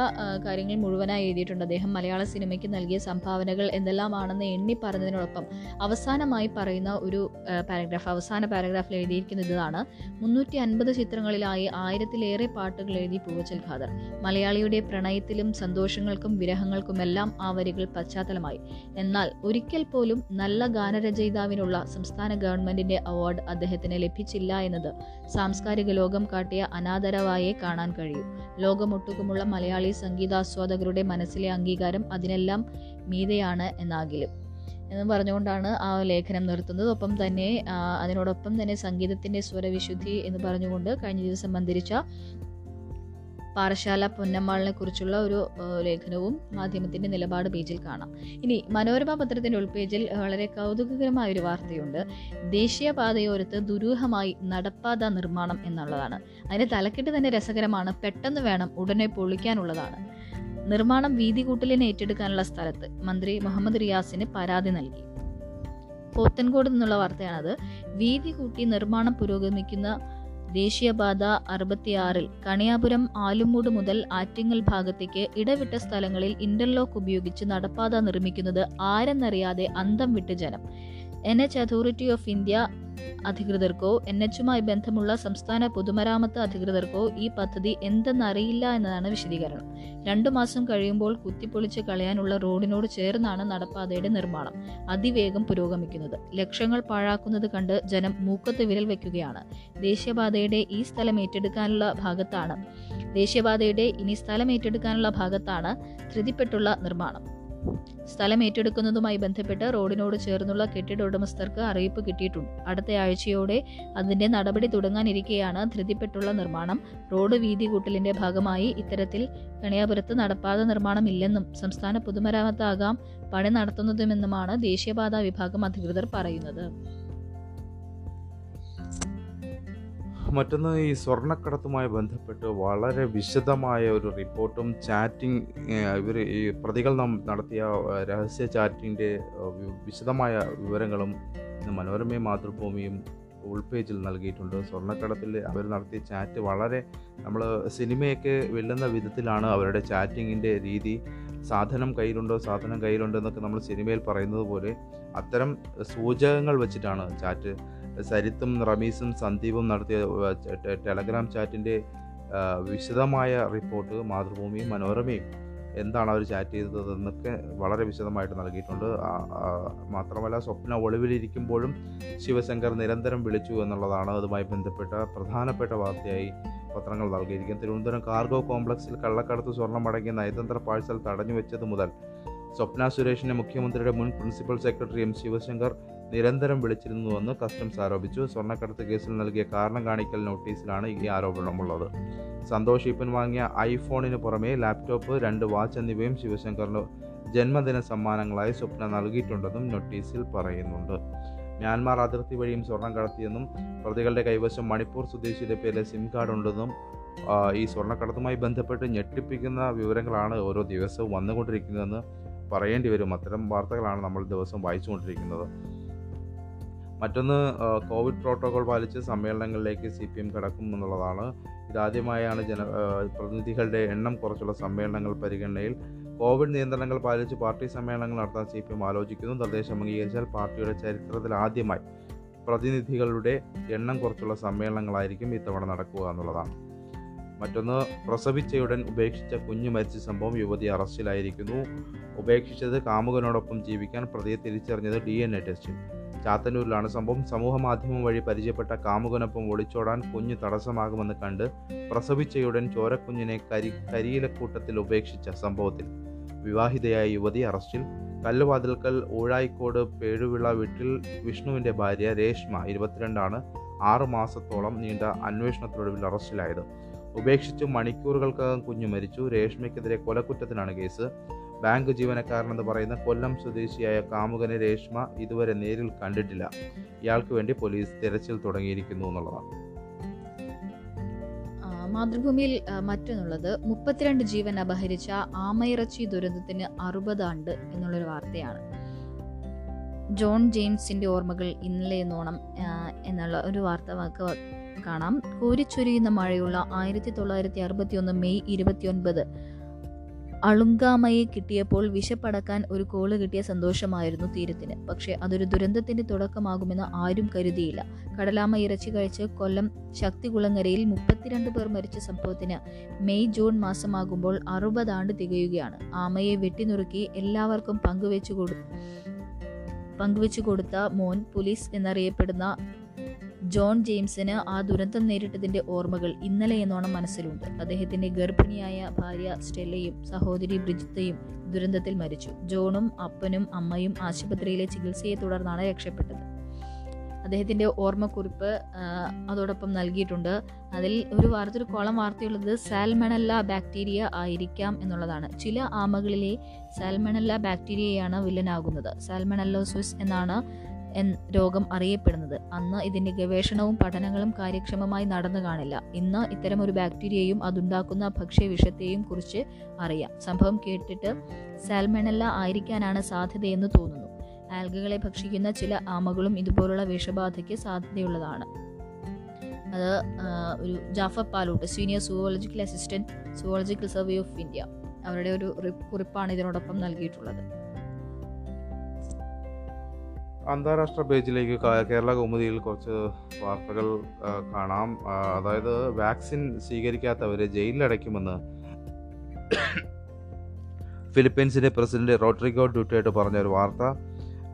കാര്യങ്ങൾ മുഴുവനായി എഴുതിയിട്ടുണ്ട്. അദ്ദേഹം മലയാള സിനിമയ്ക്ക് നൽകിയ സംഭാവനകൾ എന്തെല്ലാമാണെന്ന് എണ്ണി പറഞ്ഞതിനോടൊപ്പം അവസാനമായി പറയുന്ന ഒരു പാരഗ്രാഫ് അവസാന പാരഗ്രാഫിൽ എഴുതിയിരിക്കുന്നത് ഇതാണ്. മുന്നൂറ്റി അൻപത് ചിത്രങ്ങളിലായി ആയിരത്തിലേറെ പാട്ടുകൾ എഴുതി പൂവച്ചൽ ഖാദർ. മലയാളിയുടെ പ്രണയത്തിലും സന്തോഷങ്ങൾക്കും വിരഹങ്ങൾക്കുമെല്ലാം ആ വരികൾ പശ്ചാത്തലമായി. എന്നാൽ ഒരിക്കൽ പോലും നല്ല ഗാനരചയിതാവിനുള്ള സംസ്ഥാന ഗവൺമെന്റിന്റെ അവാർഡ് അദ്ദേഹത്തിന് ലഭിച്ചില്ല എന്നത് സാംസ്കാരിക ലോകം കാട്ടിയ അനാദരവായേ കാണാൻ കഴിയും. ലോകമൊട്ടുക്കുമുള്ള മലയാളി സംഗീതാസ്വാദകരുടെ മനസ്സിലെ അംഗീകാരം അതിനെല്ലാം മീതെയാണ് എന്നാകിലും. എന്ന് പറഞ്ഞുകൊണ്ടാണ് ആ ലേഖനം നിർത്തുന്നത്. ഒപ്പം തന്നെ അതിനോടൊപ്പം തന്നെ സംഗീതത്തിന്റെ സ്വരവിശുദ്ധി എന്ന് പറഞ്ഞുകൊണ്ട് കഴിഞ്ഞ ദിവസം മന്ദിരിച്ച പാറശാല പൊന്നമ്മാളിനെ കുറിച്ചുള്ള ഒരു ലേഖനവും മാധ്യമത്തിന്റെ നിലപാട് പേജിൽ കാണാം. ഇനി മനോരമ പത്രത്തിന്റെ ഉൾപേജിൽ വളരെ കൗതുകകരമായ ഒരു വാർത്തയുണ്ട്. ദേശീയപാതയോരത്ത് ദുരൂഹമായി നടപ്പാത നിർമ്മാണം എന്നുള്ളതാണ്. അതിന്റെ തലക്കെട്ട് തന്നെ രസകരമാണ് പെട്ടെന്ന് വേണം ഉടനെ പൊളിക്കാനുള്ളതാണ്. നിർമ്മാണം വീതി കൂട്ടലിനെ ഏറ്റെടുക്കാനുള്ള സ്ഥലത്ത് മന്ത്രി മുഹമ്മദ് റിയാസിന് പരാതി നൽകി. പോത്തൻകോട് നിന്നുള്ള വാർത്തയാണത്. വീതി കൂട്ടി നിർമ്മാണം പുരോഗമിക്കുന്ന ദേശീയപാത അറുപത്തിയാറിൽ കണിയാപുരം ആലുമൂട് മുതൽ ആറ്റിങ്ങൽ ഭാഗത്തേക്ക് ഇടവിട്ട സ്ഥലങ്ങളിൽ ഇന്റർലോക്ക് ഉപയോഗിച്ച് നടപ്പാത നിർമ്മിക്കുന്നത് ആരെന്നറിയാതെ അന്തം വിട്ട് ജനം. N H authority of India അധികൃതർക്കോ N എച്ചുമായി ബന്ധമുള്ള സംസ്ഥാന പൊതുമരാമത്ത് അധികൃതർക്കോ ഈ പദ്ധതി എന്തെന്നറിയില്ല എന്നതാണ് വിശദീകരണം. രണ്ടു മാസം കഴിയുമ്പോൾ കുത്തിപ്പൊളിച്ച് കളയാനുള്ള റോഡിനോട് ചേർന്നാണ് നടപ്പാതയുടെ നിർമ്മാണം. അതിവേഗം പുരോഗമിക്കുന്നത്. ലക്ഷങ്ങൾ പാഴാക്കുന്നത് കണ്ട് ജനം മൂക്കത്ത് വിരൽ വയ്ക്കുകയാണ് ദേശീയപാതയുടെ ഈ സ്ഥലം ഏറ്റെടുക്കാനുള്ള ഭാഗത്താണ്. ദേശീയപാതയുടെ ഇനി സ്ഥലം ഏറ്റെടുക്കാനുള്ള ഭാഗത്താണ് ധൃതിപ്പെട്ടുള്ള നിർമ്മാണം. സ്ഥലം ഏറ്റെടുക്കുന്നതുമായി ബന്ധപ്പെട്ട് റോഡിനോട് ചേർന്നുള്ള കെട്ടിട ഉടമസ്ഥർക്ക് അറിയിപ്പ് കിട്ടിയിട്ടുണ്ട്. അടുത്ത ആഴ്ചയോടെ അതിന്റെ നടപടി തുടങ്ങാനിരിക്കെയാണ് ധൃതിപ്പെട്ടുള്ള നിർമ്മാണം. റോഡ് വീതി കൂട്ടലിന്റെ ഭാഗമായി ഇത്തരത്തിൽ കണിയാപുരത്ത് നടപ്പാത നിർമ്മാണം ഇല്ലെന്നും സംസ്ഥാന പൊതുമരാമത്താകാം പണി നടത്തുന്നതുമെന്നുമാണ് ദേശീയപാതാ വിഭാഗം അധികൃതർ പറയുന്നത്. മറ്റൊന്ന് ഈ സ്വർണക്കടത്തുമായി ബന്ധപ്പെട്ട് വളരെ വിശദമായ ഒരു റിപ്പോർട്ടും ചാറ്റിംഗ് ഇവർ ഈ പ്രതികൾ നാം നടത്തിയ രഹസ്യ ചാറ്റിന്റെ വിശദമായ വിവരങ്ങളും മനോരമയും മാതൃഭൂമിയും പേജിൽ നൽകിയിട്ടുണ്ട്. സ്വർണക്കടത്തിൽ അവർ നടത്തിയ ചാറ്റ് വളരെ നമ്മൾ സിനിമയൊക്കെ വെല്ലുന്ന വിധത്തിലാണ് അവരുടെ ചാറ്റിങ്ങിന്റെ രീതി. സാധനം കയ്യിലുണ്ടോ സാധനം കയ്യിലുണ്ടോ എന്നൊക്കെ നമ്മൾ സിനിമയിൽ പറയുന്നത് പോലെ അത്തരം സൂചകങ്ങൾ വെച്ചിട്ടാണ് ചാറ്റ് സരിത്തും റമീസും സന്ദീപും നടത്തിയ ടെലഗ്രാം ചാറ്റിന്റെ വിശദമായ റിപ്പോർട്ട് മാതൃഭൂമിയും മനോരമയും എന്താണ് അവർ ചാറ്റ് ചെയ്തത് എന്നൊക്കെ വളരെ വിശദമായിട്ട് നൽകിയിട്ടുണ്ട്. മാത്രമല്ല സ്വപ്ന ഒളിവിലിരിക്കുമ്പോഴും ശിവശങ്കർ നിരന്തരം വിളിച്ചു എന്നുള്ളതാണ് അതുമായി ബന്ധപ്പെട്ട പ്രധാനപ്പെട്ട വാർത്തയായി പത്രങ്ങൾ നൽകിയിരിക്കുന്നത്. തിരുവനന്തപുരം കാർഗോ കോംപ്ലക്സിൽ കള്ളക്കടത്ത് സ്വർണം അടങ്ങിയ നയതന്ത്ര പാഴ്സൽ തടഞ്ഞു വെച്ചത് മുതൽ സ്വപ്ന സുരേഷിനെ മുഖ്യമന്ത്രിയുടെ മുൻ പ്രിൻസിപ്പൽ സെക്രട്ടറി എം ശിവശങ്കർ നിരന്തരം വിളിച്ചിരുന്നുവെന്ന് കസ്റ്റംസ് ആരോപിച്ചു. സ്വർണക്കടത്ത് കേസിൽ നൽകിയ കാരണം കാണിക്കൽ നോട്ടീസിലാണ് ഈ ആരോപണമുള്ളത്. സന്തോഷ് ഈപ്പൻ വാങ്ങിയ ഐഫോണിന് പുറമെ ലാപ്ടോപ്പ് രണ്ട് വാച്ച് എന്നിവയും ശിവശങ്കറിന് ജന്മദിന സമ്മാനങ്ങളായി സ്വപ്ന നൽകിയിട്ടുണ്ടെന്നും നോട്ടീസിൽ പറയുന്നുണ്ട്. മ്യാൻമാർ അതിർത്തി വഴിയും സ്വർണം കടത്തിയെന്നും പ്രതികളുടെ കൈവശം മണിപ്പൂർ സ്വദേശിയുടെ പേരിലെ സിം കാർഡ് ഉണ്ടെന്നും ഈ സ്വർണക്കടത്തുമായി ബന്ധപ്പെട്ട് ഞെട്ടിപ്പിക്കുന്ന വിവരങ്ങളാണ് ഓരോ ദിവസവും വന്നുകൊണ്ടിരിക്കുന്നതെന്ന് പറയേണ്ടി വരും. അത്തരം വാർത്തകളാണ് നമ്മൾ ദിവസം വായിച്ചുകൊണ്ടിരിക്കുന്നത്. മറ്റൊന്ന് കോവിഡ് പ്രോട്ടോകോൾ പാലിച്ച് സമ്മേളനങ്ങളിലേക്ക് സി പി എം കടക്കും എന്നുള്ളതാണ്. ഇതാദ്യമായാണ് ജന പ്രതിനിധികളുടെ എണ്ണം കുറച്ചുള്ള സമ്മേളനങ്ങൾ പരിഗണനയിൽ. കോവിഡ് നിയന്ത്രണങ്ങൾ പാലിച്ച് പാർട്ടി സമ്മേളനങ്ങൾ നടത്താൻ സി പി എം ആലോചിക്കുന്നു. നിർദ്ദേശം അംഗീകരിച്ചാൽ പാർട്ടിയുടെ ചരിത്രത്തിൽ ആദ്യമായി പ്രതിനിധികളുടെ എണ്ണം കുറച്ചുള്ള സമ്മേളനങ്ങളായിരിക്കും ഇത്തവണ നടക്കുക എന്നുള്ളതാണ്. മറ്റൊന്ന് പ്രസവിച്ചയുടൻ ഉപേക്ഷിച്ച കുഞ്ഞു മരിച്ച സംഭവം യുവതി അറസ്റ്റിലായിരിക്കുന്നു. ഉപേക്ഷിച്ചത് കാമുകനോടൊപ്പം ജീവിക്കാൻ പ്രതിയെ തിരിച്ചറിഞ്ഞത് ഡി എൻ എ ടെസ്റ്റിൽ ചാത്തന്നൂരിലാണ് സംഭവം. സമൂഹ മാധ്യമം വഴി പരിചയപ്പെട്ട കാമുകനൊപ്പം ഒളിച്ചോടാൻ കുഞ്ഞ് തടസ്സമാകുമെന്ന് കണ്ട് പ്രസവിച്ചയുടൻ ചോരക്കുഞ്ഞിനെ കരി കരിയിലക്കൂട്ടത്തിൽ ഉപേക്ഷിച്ച സംഭവത്തിൽ വിവാഹിതയായ യുവതി അറസ്റ്റിൽ. കല്ലുവാതിൽക്കൽ ഊഴായിക്കോട് പേഴുവിള വീട്ടിൽ വിഷ്ണുവിന്റെ ഭാര്യ രേഷ്മ ഇരുപത്തിരണ്ടാണ് ആറു മാസത്തോളം നീണ്ട അന്വേഷണത്തിനൊടുവിൽ അറസ്റ്റിലായത്. ഉപേക്ഷിച്ച് മണിക്കൂറുകൾക്കകം കുഞ്ഞു മരിച്ചു. രേഷ്മയ്ക്കെതിരെ കൊലക്കുറ്റത്തിനാണ് കേസ്. ബാങ്ക് ജീവനക്കാരനെന്ന് പറയുന്ന കൊല്ലം സ്വദേശിയായ കാമുകനെ രേഷ്മ ഇതുവരെ നേരിൽ കണ്ടിട്ടില്ല. ഇയാൾക്ക് വേണ്ടി പോലീസ് തിരച്ചിൽ തുടങ്ങിയിരിക്കുന്നു എന്നുള്ളതാണ്. മാതൃഭൂമിയിൽ മറ്റൊന്നുള്ളത്. മുപ്പത്തിരണ്ട് ജീവൻ അപഹരിച്ച ആമയിറച്ചി ദുരന്തത്തിന് അറുപതാണ്ട് എന്നുള്ളൊരു വാർത്തയാണ്. ജോൺ ജെയിംസിന്റെ ഓർമ്മകൾ ഇന്നലെ നോണം എന്നുള്ള ഒരു വാർത്ത കാണാം. കോരിച്ചൊരിയുന്ന മഴയുള്ള ആയിരത്തി തൊള്ളായിരത്തി അറുപത്തി ഒന്ന് മെയ് ഇരുപത്തിയൊൻപത്. അളുങ്കാമയെ കിട്ടിയപ്പോൾ വിശപ്പടക്കാൻ ഒരു കോൾ കിട്ടിയ സന്തോഷമായിരുന്നു തീരത്തിന്. പക്ഷേ അതൊരു ദുരന്തത്തിന്റെ തുടക്കമാകുമെന്ന് ആരും കരുതിയില്ല. കടലാമ ഇറച്ചി കഴിച്ച് കൊല്ലം ശക്തികുളങ്ങരയിൽ മുപ്പത്തിരണ്ട് പേർ മരിച്ച സംഭവത്തിന് മെയ് ജൂൺ മാസമാകുമ്പോൾ അറുപതാണ്ട് തികയുകയാണ്. ആമയെ വെട്ടിനുറുക്കി എല്ലാവർക്കും പങ്കുവെച്ചു കൊടു പങ്കുവെച്ചു കൊടുത്ത മോൻ പോലീസ് എന്നറിയപ്പെടുന്ന ജോൺ ജെയിംസിന് ആ ദുരന്തം നേരിട്ടതിന്റെ ഓർമ്മകൾ ഇന്നലെ എന്നോണം മനസ്സിലുണ്ട്. അദ്ദേഹത്തിന്റെ ഗർഭിണിയായ ഭാര്യ സ്റ്റെല്ലയും സഹോദരി ബ്രിജിത്തയും ദുരന്തത്തിൽ മരിച്ചു. ജോണും അപ്പനും അമ്മയും ആശുപത്രിയിലെ ചികിത്സയെ തുടർന്നാണ് രക്ഷപ്പെട്ടത്. അദ്ദേഹത്തിന്റെ ഓർമ്മക്കുറിപ്പ് അതോടൊപ്പം നൽകിയിട്ടുണ്ട്. അതിൽ ഒരു വാർത്ത ഒരു കോളം വാർത്തയുള്ളത് സാൽമണല്ല ബാക്ടീരിയ ആയിരിക്കാം എന്നുള്ളതാണ്. ചില ആമകളിലെ സാൽമണല്ല ബാക്ടീരിയയാണ് വില്ലനാകുന്നത്. സാൽമണല്ലോസിസ് എന്നാണ് രോഗം അറിയപ്പെടുന്നത്. അന്ന് ഇതിന്റെ ഗവേഷണവും പഠനങ്ങളും കാര്യക്ഷമമായി നടന്നു കാണില്ല. ഇന്ന് ഇത്തരം ഒരു ബാക്ടീരിയയും അതുണ്ടാക്കുന്ന ഭക്ഷ്യവിഷത്തെയും കുറിച്ച് അറിയാം. സംഭവം കേട്ടിട്ട് സാൽമണല്ല ആയിരിക്കാനാണ് സാധ്യതയെന്ന് തോന്നുന്നു. ആൽഗകളെ ഭക്ഷിക്കുന്ന ചില ആമകളും ഇതുപോലുള്ള വിഷബാധയ്ക്ക് സാധ്യതയുള്ളതാണ്. അത് ഒരു Jafar Palot senior zoological assistant zoological survey of India അവരുടെ ഒരു കുറിപ്പാണ് ഇതിനോടൊപ്പം നൽകിയിട്ടുള്ളത്. അന്താരാഷ്ട്ര പേജിലേക്ക് കേരള കൗമുദിയിൽ കുറച്ച് വാർത്തകൾ കാണാം. അതായത് വാക്സിൻ സ്വീകരിക്കാത്തവരെ ജയിലിലടയ്ക്കുമെന്ന് ഫിലിപ്പീൻസിന്റെ പ്രസിഡന്റ് റോഡ്രിഗോ ഡ്യൂട്ടിയായിട്ട് പറഞ്ഞ ഒരു വാർത്ത.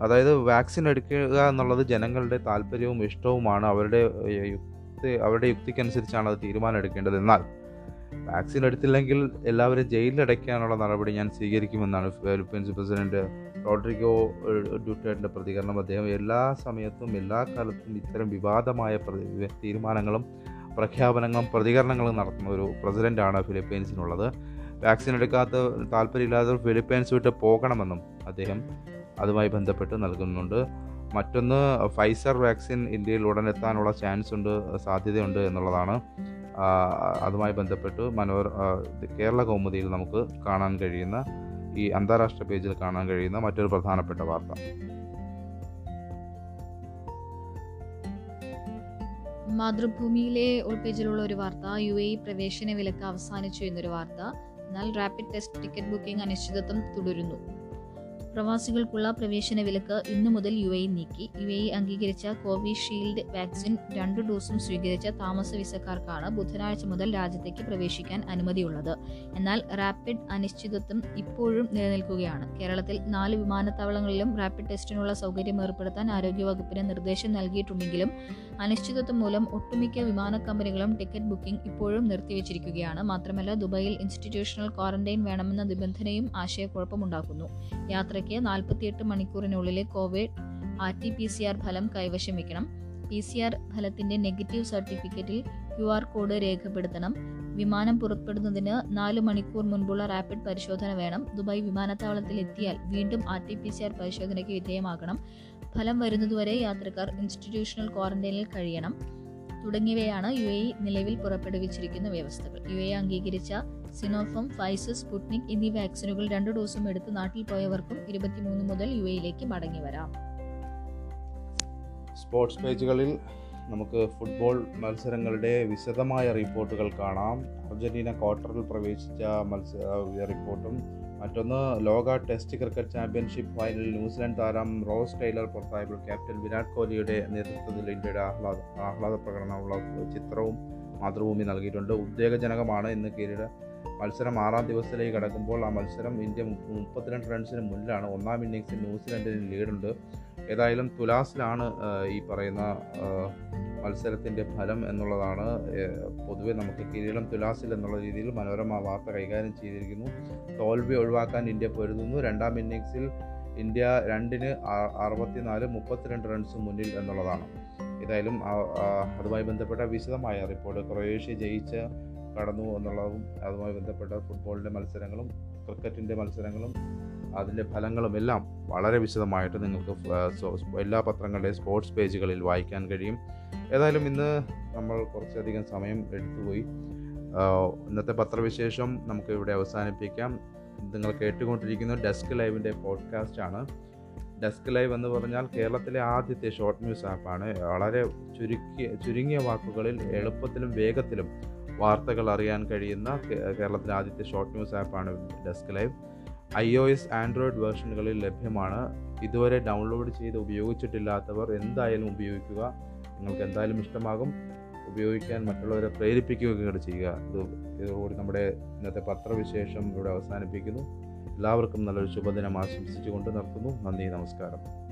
അതായത് വാക്സിൻ എടുക്കുക എന്നുള്ളത് ജനങ്ങളുടെ താല്പര്യവും ഇഷ്ടവുമാണ്. അവരുടെ യുക്തി അവരുടെ യുക്തിക്കനുസരിച്ചാണ് അത് തീരുമാനം എടുക്കേണ്ടത് എന്നാൽ വാക്സിൻ എടുത്തില്ലെങ്കിൽ എല്ലാവരും ജയിലിലടയ്ക്കാനുള്ള നടപടി ഞാൻ സ്വീകരിക്കുമെന്നാണ് ഫിലിപ്പീൻസ് പ്രസിഡന്റ് റോഡ്രിഗോ ഡ്യൂട്ടേറിന്റെ പ്രതികരണം അദ്ദേഹം എല്ലാ സമയത്തും എല്ലാ കാലത്തും ഇത്തരം വിവാദമായ തീരുമാനങ്ങളും പ്രഖ്യാപനങ്ങളും പ്രതികരണങ്ങളും നടത്തുന്ന ഒരു പ്രസിഡന്റാണ് ഫിലിപ്പീൻസിനുള്ളത്. വാക്സിൻ എടുക്കാത്ത താല്പര്യമില്ലാതെ ഫിലിപ്പീൻസ് വിട്ട് പോകണമെന്നും അദ്ദേഹം അതുമായി ബന്ധപ്പെട്ട് നൽകുന്നുണ്ട്. മറ്റൊന്ന് ഫൈസർ വാക്സിൻ ഇന്ത്യയിൽ ഉടൻ എത്താനുള്ള ചാൻസ് ഉണ്ട് സാധ്യതയുണ്ട് എന്നുള്ളതാണ്. അതുമായി ബന്ധപ്പെട്ട് മനോഹർ കേരള കൗമുദിയിൽ നമുക്ക് കാണാൻ കഴിയുന്ന ഈ അന്താരാഷ്ട്ര പേജിൽ കാണാൻ കഴിയുന്ന മറ്റൊരു പ്രധാനപ്പെട്ട വാർത്ത. മാതൃഭൂമിയിലെ ഉൾപേജിലുള്ള ഒരു വാർത്ത യു എ പ്രവേശന വിലക്ക് അവസാനിച്ചു എന്നൊരു വാർത്ത. എന്നാൽ റാപ്പിഡ് ടെസ്റ്റ് ടിക്കറ്റ് ബുക്കിംഗ് അനിശ്ചിതത്വം തുടരുന്നു. പ്രവാസികൾക്കുള്ള പ്രവേശന വിലക്ക് ഇന്നു മുതൽ യു എ നീക്കി. യു എ അംഗീകരിച്ച കോവിഷീൽഡ് വാക്സിൻ രണ്ടു ഡോസും സ്വീകരിച്ച താമസ വിസക്കാർക്കാണ് ബുധനാഴ്ച മുതൽ രാജ്യത്തേക്ക് പ്രവേശിക്കാൻ അനുമതിയുള്ളത്. എന്നാൽ റാപ്പിഡ് അനിശ്ചിതത്വം ഇപ്പോഴും നിലനിൽക്കുകയാണ്. കേരളത്തിൽ നാല് വിമാനത്താവളങ്ങളിലും റാപ്പിഡ് ടെസ്റ്റിനുള്ള സൗകര്യം ഏർപ്പെടുത്താൻ ആരോഗ്യവകുപ്പിന് നിർദ്ദേശം നൽകിയിട്ടുണ്ടെങ്കിലും അനിശ്ചിതത്വം മൂലം ഒട്ടുമിക്ക വിമാന കമ്പനികളും ടിക്കറ്റ് ബുക്കിംഗ് ഇപ്പോഴും നിർത്തിവച്ചിരിക്കുകയാണ്. മാത്രമല്ല ദുബായിൽ ഇൻസ്റ്റിറ്റ്യൂഷണൽ ക്വാറന്റൈൻ വേണമെന്ന നിബന്ധനയും ആശയക്കുഴപ്പമുണ്ടാക്കുന്നു. യാത്രയ്ക്ക് നാൽപ്പത്തിയെട്ട് മണിക്കൂറിനുള്ളിലെ Covid R T P C R ഫലം കൈവശം വയ്ക്കണം പി സി ആർ ഫലത്തിന്റെ നെഗറ്റീവ് സർട്ടിഫിക്കറ്റിൽ ക്യു ആർ കോഡ് രേഖപ്പെടുത്തണം. വിമാനം പുറപ്പെടുന്നതിന് നാല് മണിക്കൂർ മുൻപുള്ള റാപ്പിഡ് പരിശോധന വേണം. ദുബായ് വിമാനത്താവളത്തിൽ എത്തിയാൽ വീണ്ടും R T P C R പരിശോധനയ്ക്ക് വിധേയമാക്കണം ഫലം വരുന്നതുവരെ യാത്രക്കാർ ഇൻസ്റ്റിറ്റ്യൂഷണൽ ക്വാറന്റൈനിൽ കഴിയണം. തുടങ്ങിയവയാണ് യു എ നിലവിൽ പുറപ്പെടുവിച്ചിരിക്കുന്ന വ്യവസ്ഥകൾ. യു എ അംഗീകരിച്ച സിനോഫം ഫൈസർ സ്പുട്നിക് എന്നീ വാക്സിനുകൾ രണ്ട് ഡോസും എടുത്ത് നാട്ടിൽ പോയവർക്കും ഇരുപത്തിമൂന്ന് മുതൽ യു എയിലേക്ക് മടങ്ങി വരാം. സ്പോർട്സ് പേജുകളിൽ നമുക്ക് ഫുട്ബോൾ മത്സരങ്ങളുടെ വിശദമായ റിപ്പോർട്ടുകൾ കാണാം. അർജന്റീന ക്വാർട്ടറിൽ പ്രവേശിച്ച മത്സര റിപ്പോർട്ടും മറ്റൊന്ന് ലോക ടെസ്റ്റ് ക്രിക്കറ്റ് ചാമ്പ്യൻഷിപ്പ് ഫൈനലിൽ ന്യൂസിലാൻഡ് താരം റോസ് ടൈലർ പുറത്തായപ്പോൾ ക്യാപ്റ്റൻ വിരാട് കോഹ്ലിയുടെ നേതൃത്വത്തിൽ ഇന്ത്യയുടെ ആഹ്ലാദ ആഹ്ലാദ പ്രകടനമുള്ള ചിത്രവും മാതൃഭൂമി നൽകിയിട്ടുണ്ട്. ഉദ്വേഗജനകമാണ് ഇന്ന് കിരീട മത്സരം ആറാം ദിവസത്തിലേക്ക് കടക്കുമ്പോൾ ആ മത്സരം ഇന്ത്യ മുപ്പത്തിരണ്ട് റൺസിന് മുന്നിലാണ്. ഒന്നാം ഇന്നിങ്സിൽ ന്യൂസിലൻഡിന് ലീഡുണ്ട്. ഏതായാലും തുലാസിലാണ് ഈ പറയുന്ന മത്സരത്തിന്റെ ഫലം എന്നുള്ളതാണ് പൊതുവെ നമുക്ക് കിരീടം തുലാസിൽ എന്നുള്ള രീതിയിൽ മനോരമ വാർത്ത കൈകാര്യം ചെയ്തിരിക്കുന്നു. തോൽവി ഒഴിവാക്കാൻ ഇന്ത്യ പൊരുതുന്നു. രണ്ടാം ഇന്നിങ്സിൽ ഇന്ത്യ രണ്ടിന് അറുപത്തിനാല് മുപ്പത്തിരണ്ട് റൺസ് മുന്നിൽ എന്നുള്ളതാണ്. ഏതായാലും അതുമായി ബന്ധപ്പെട്ട വിശദമായ റിപ്പോർട്ട്. ക്രൊയേഷ്യ ജയിച്ച് കടന്നു എന്നുള്ളതും അതുമായി ബന്ധപ്പെട്ട ഫുട്ബോളിന്റെ മത്സരങ്ങളും ക്രിക്കറ്റിന്റെ മത്സരങ്ങളും അതിന്റെ ഫലങ്ങളും എല്ലാം വളരെ വിശദമായിട്ട് നിങ്ങൾക്ക് എല്ലാ പത്രങ്ങളുടെയും സ്പോർട്സ് പേജുകളിൽ വായിക്കാൻ കഴിയും. ഏതായാലും ഇന്ന് നമ്മൾ കുറച്ചധികം സമയം എടുത്തുപോയി. ഇന്നത്തെ പത്രവിശേഷം നമുക്ക് ഇവിടെ അവസാനിപ്പിക്കാം. നിങ്ങൾ കേട്ടുകൊണ്ടിരിക്കുന്നത് ഡെസ്ക് ലൈവിന്റെ പോഡ്കാസ്റ്റ് ആണ്. ഡെസ്ക് ലൈവ് എന്ന് പറഞ്ഞാൽ കേരളത്തിലെ ആദ്യത്തെ ഷോർട്ട് ന്യൂസ് ആപ്പാണ് വളരെ ചുരുക്കിയ ചുരുങ്ങിയ വാക്കുകളിൽ എളുപ്പത്തിലും വേഗത്തിലും വാർത്തകൾ അറിയാൻ കഴിയുന്ന കേരളത്തിലെ ആദ്യത്തെ ഷോർട്ട് ന്യൂസ് ആപ്പാണ് desk live I O S Android വേർഷനുകളിൽ ലഭ്യമാണ്. ഇതുവരെ ഡൗൺലോഡ് ചെയ്ത് ഉപയോഗിച്ചിട്ടില്ലാത്തവർ എന്തായാലും ഉപയോഗിക്കുക. നിങ്ങൾക്ക് എന്തായാലും ഇഷ്ടമാകും. ഉപയോഗിക്കാൻ മറ്റുള്ളവരെ പ്രേരിപ്പിക്കുകയും കൂടെ ചെയ്യുക. ഇത് ഇതോടുകൂടി നമ്മുടെ ഇന്നത്തെ പത്രവിശേഷം ഇവിടെ അവസാനിപ്പിക്കുന്നു. എല്ലാവർക്കും നല്ലൊരു ശുഭദിനം ആശംസിച്ചുകൊണ്ട് നിർത്തുന്നു. നന്ദി നമസ്കാരം.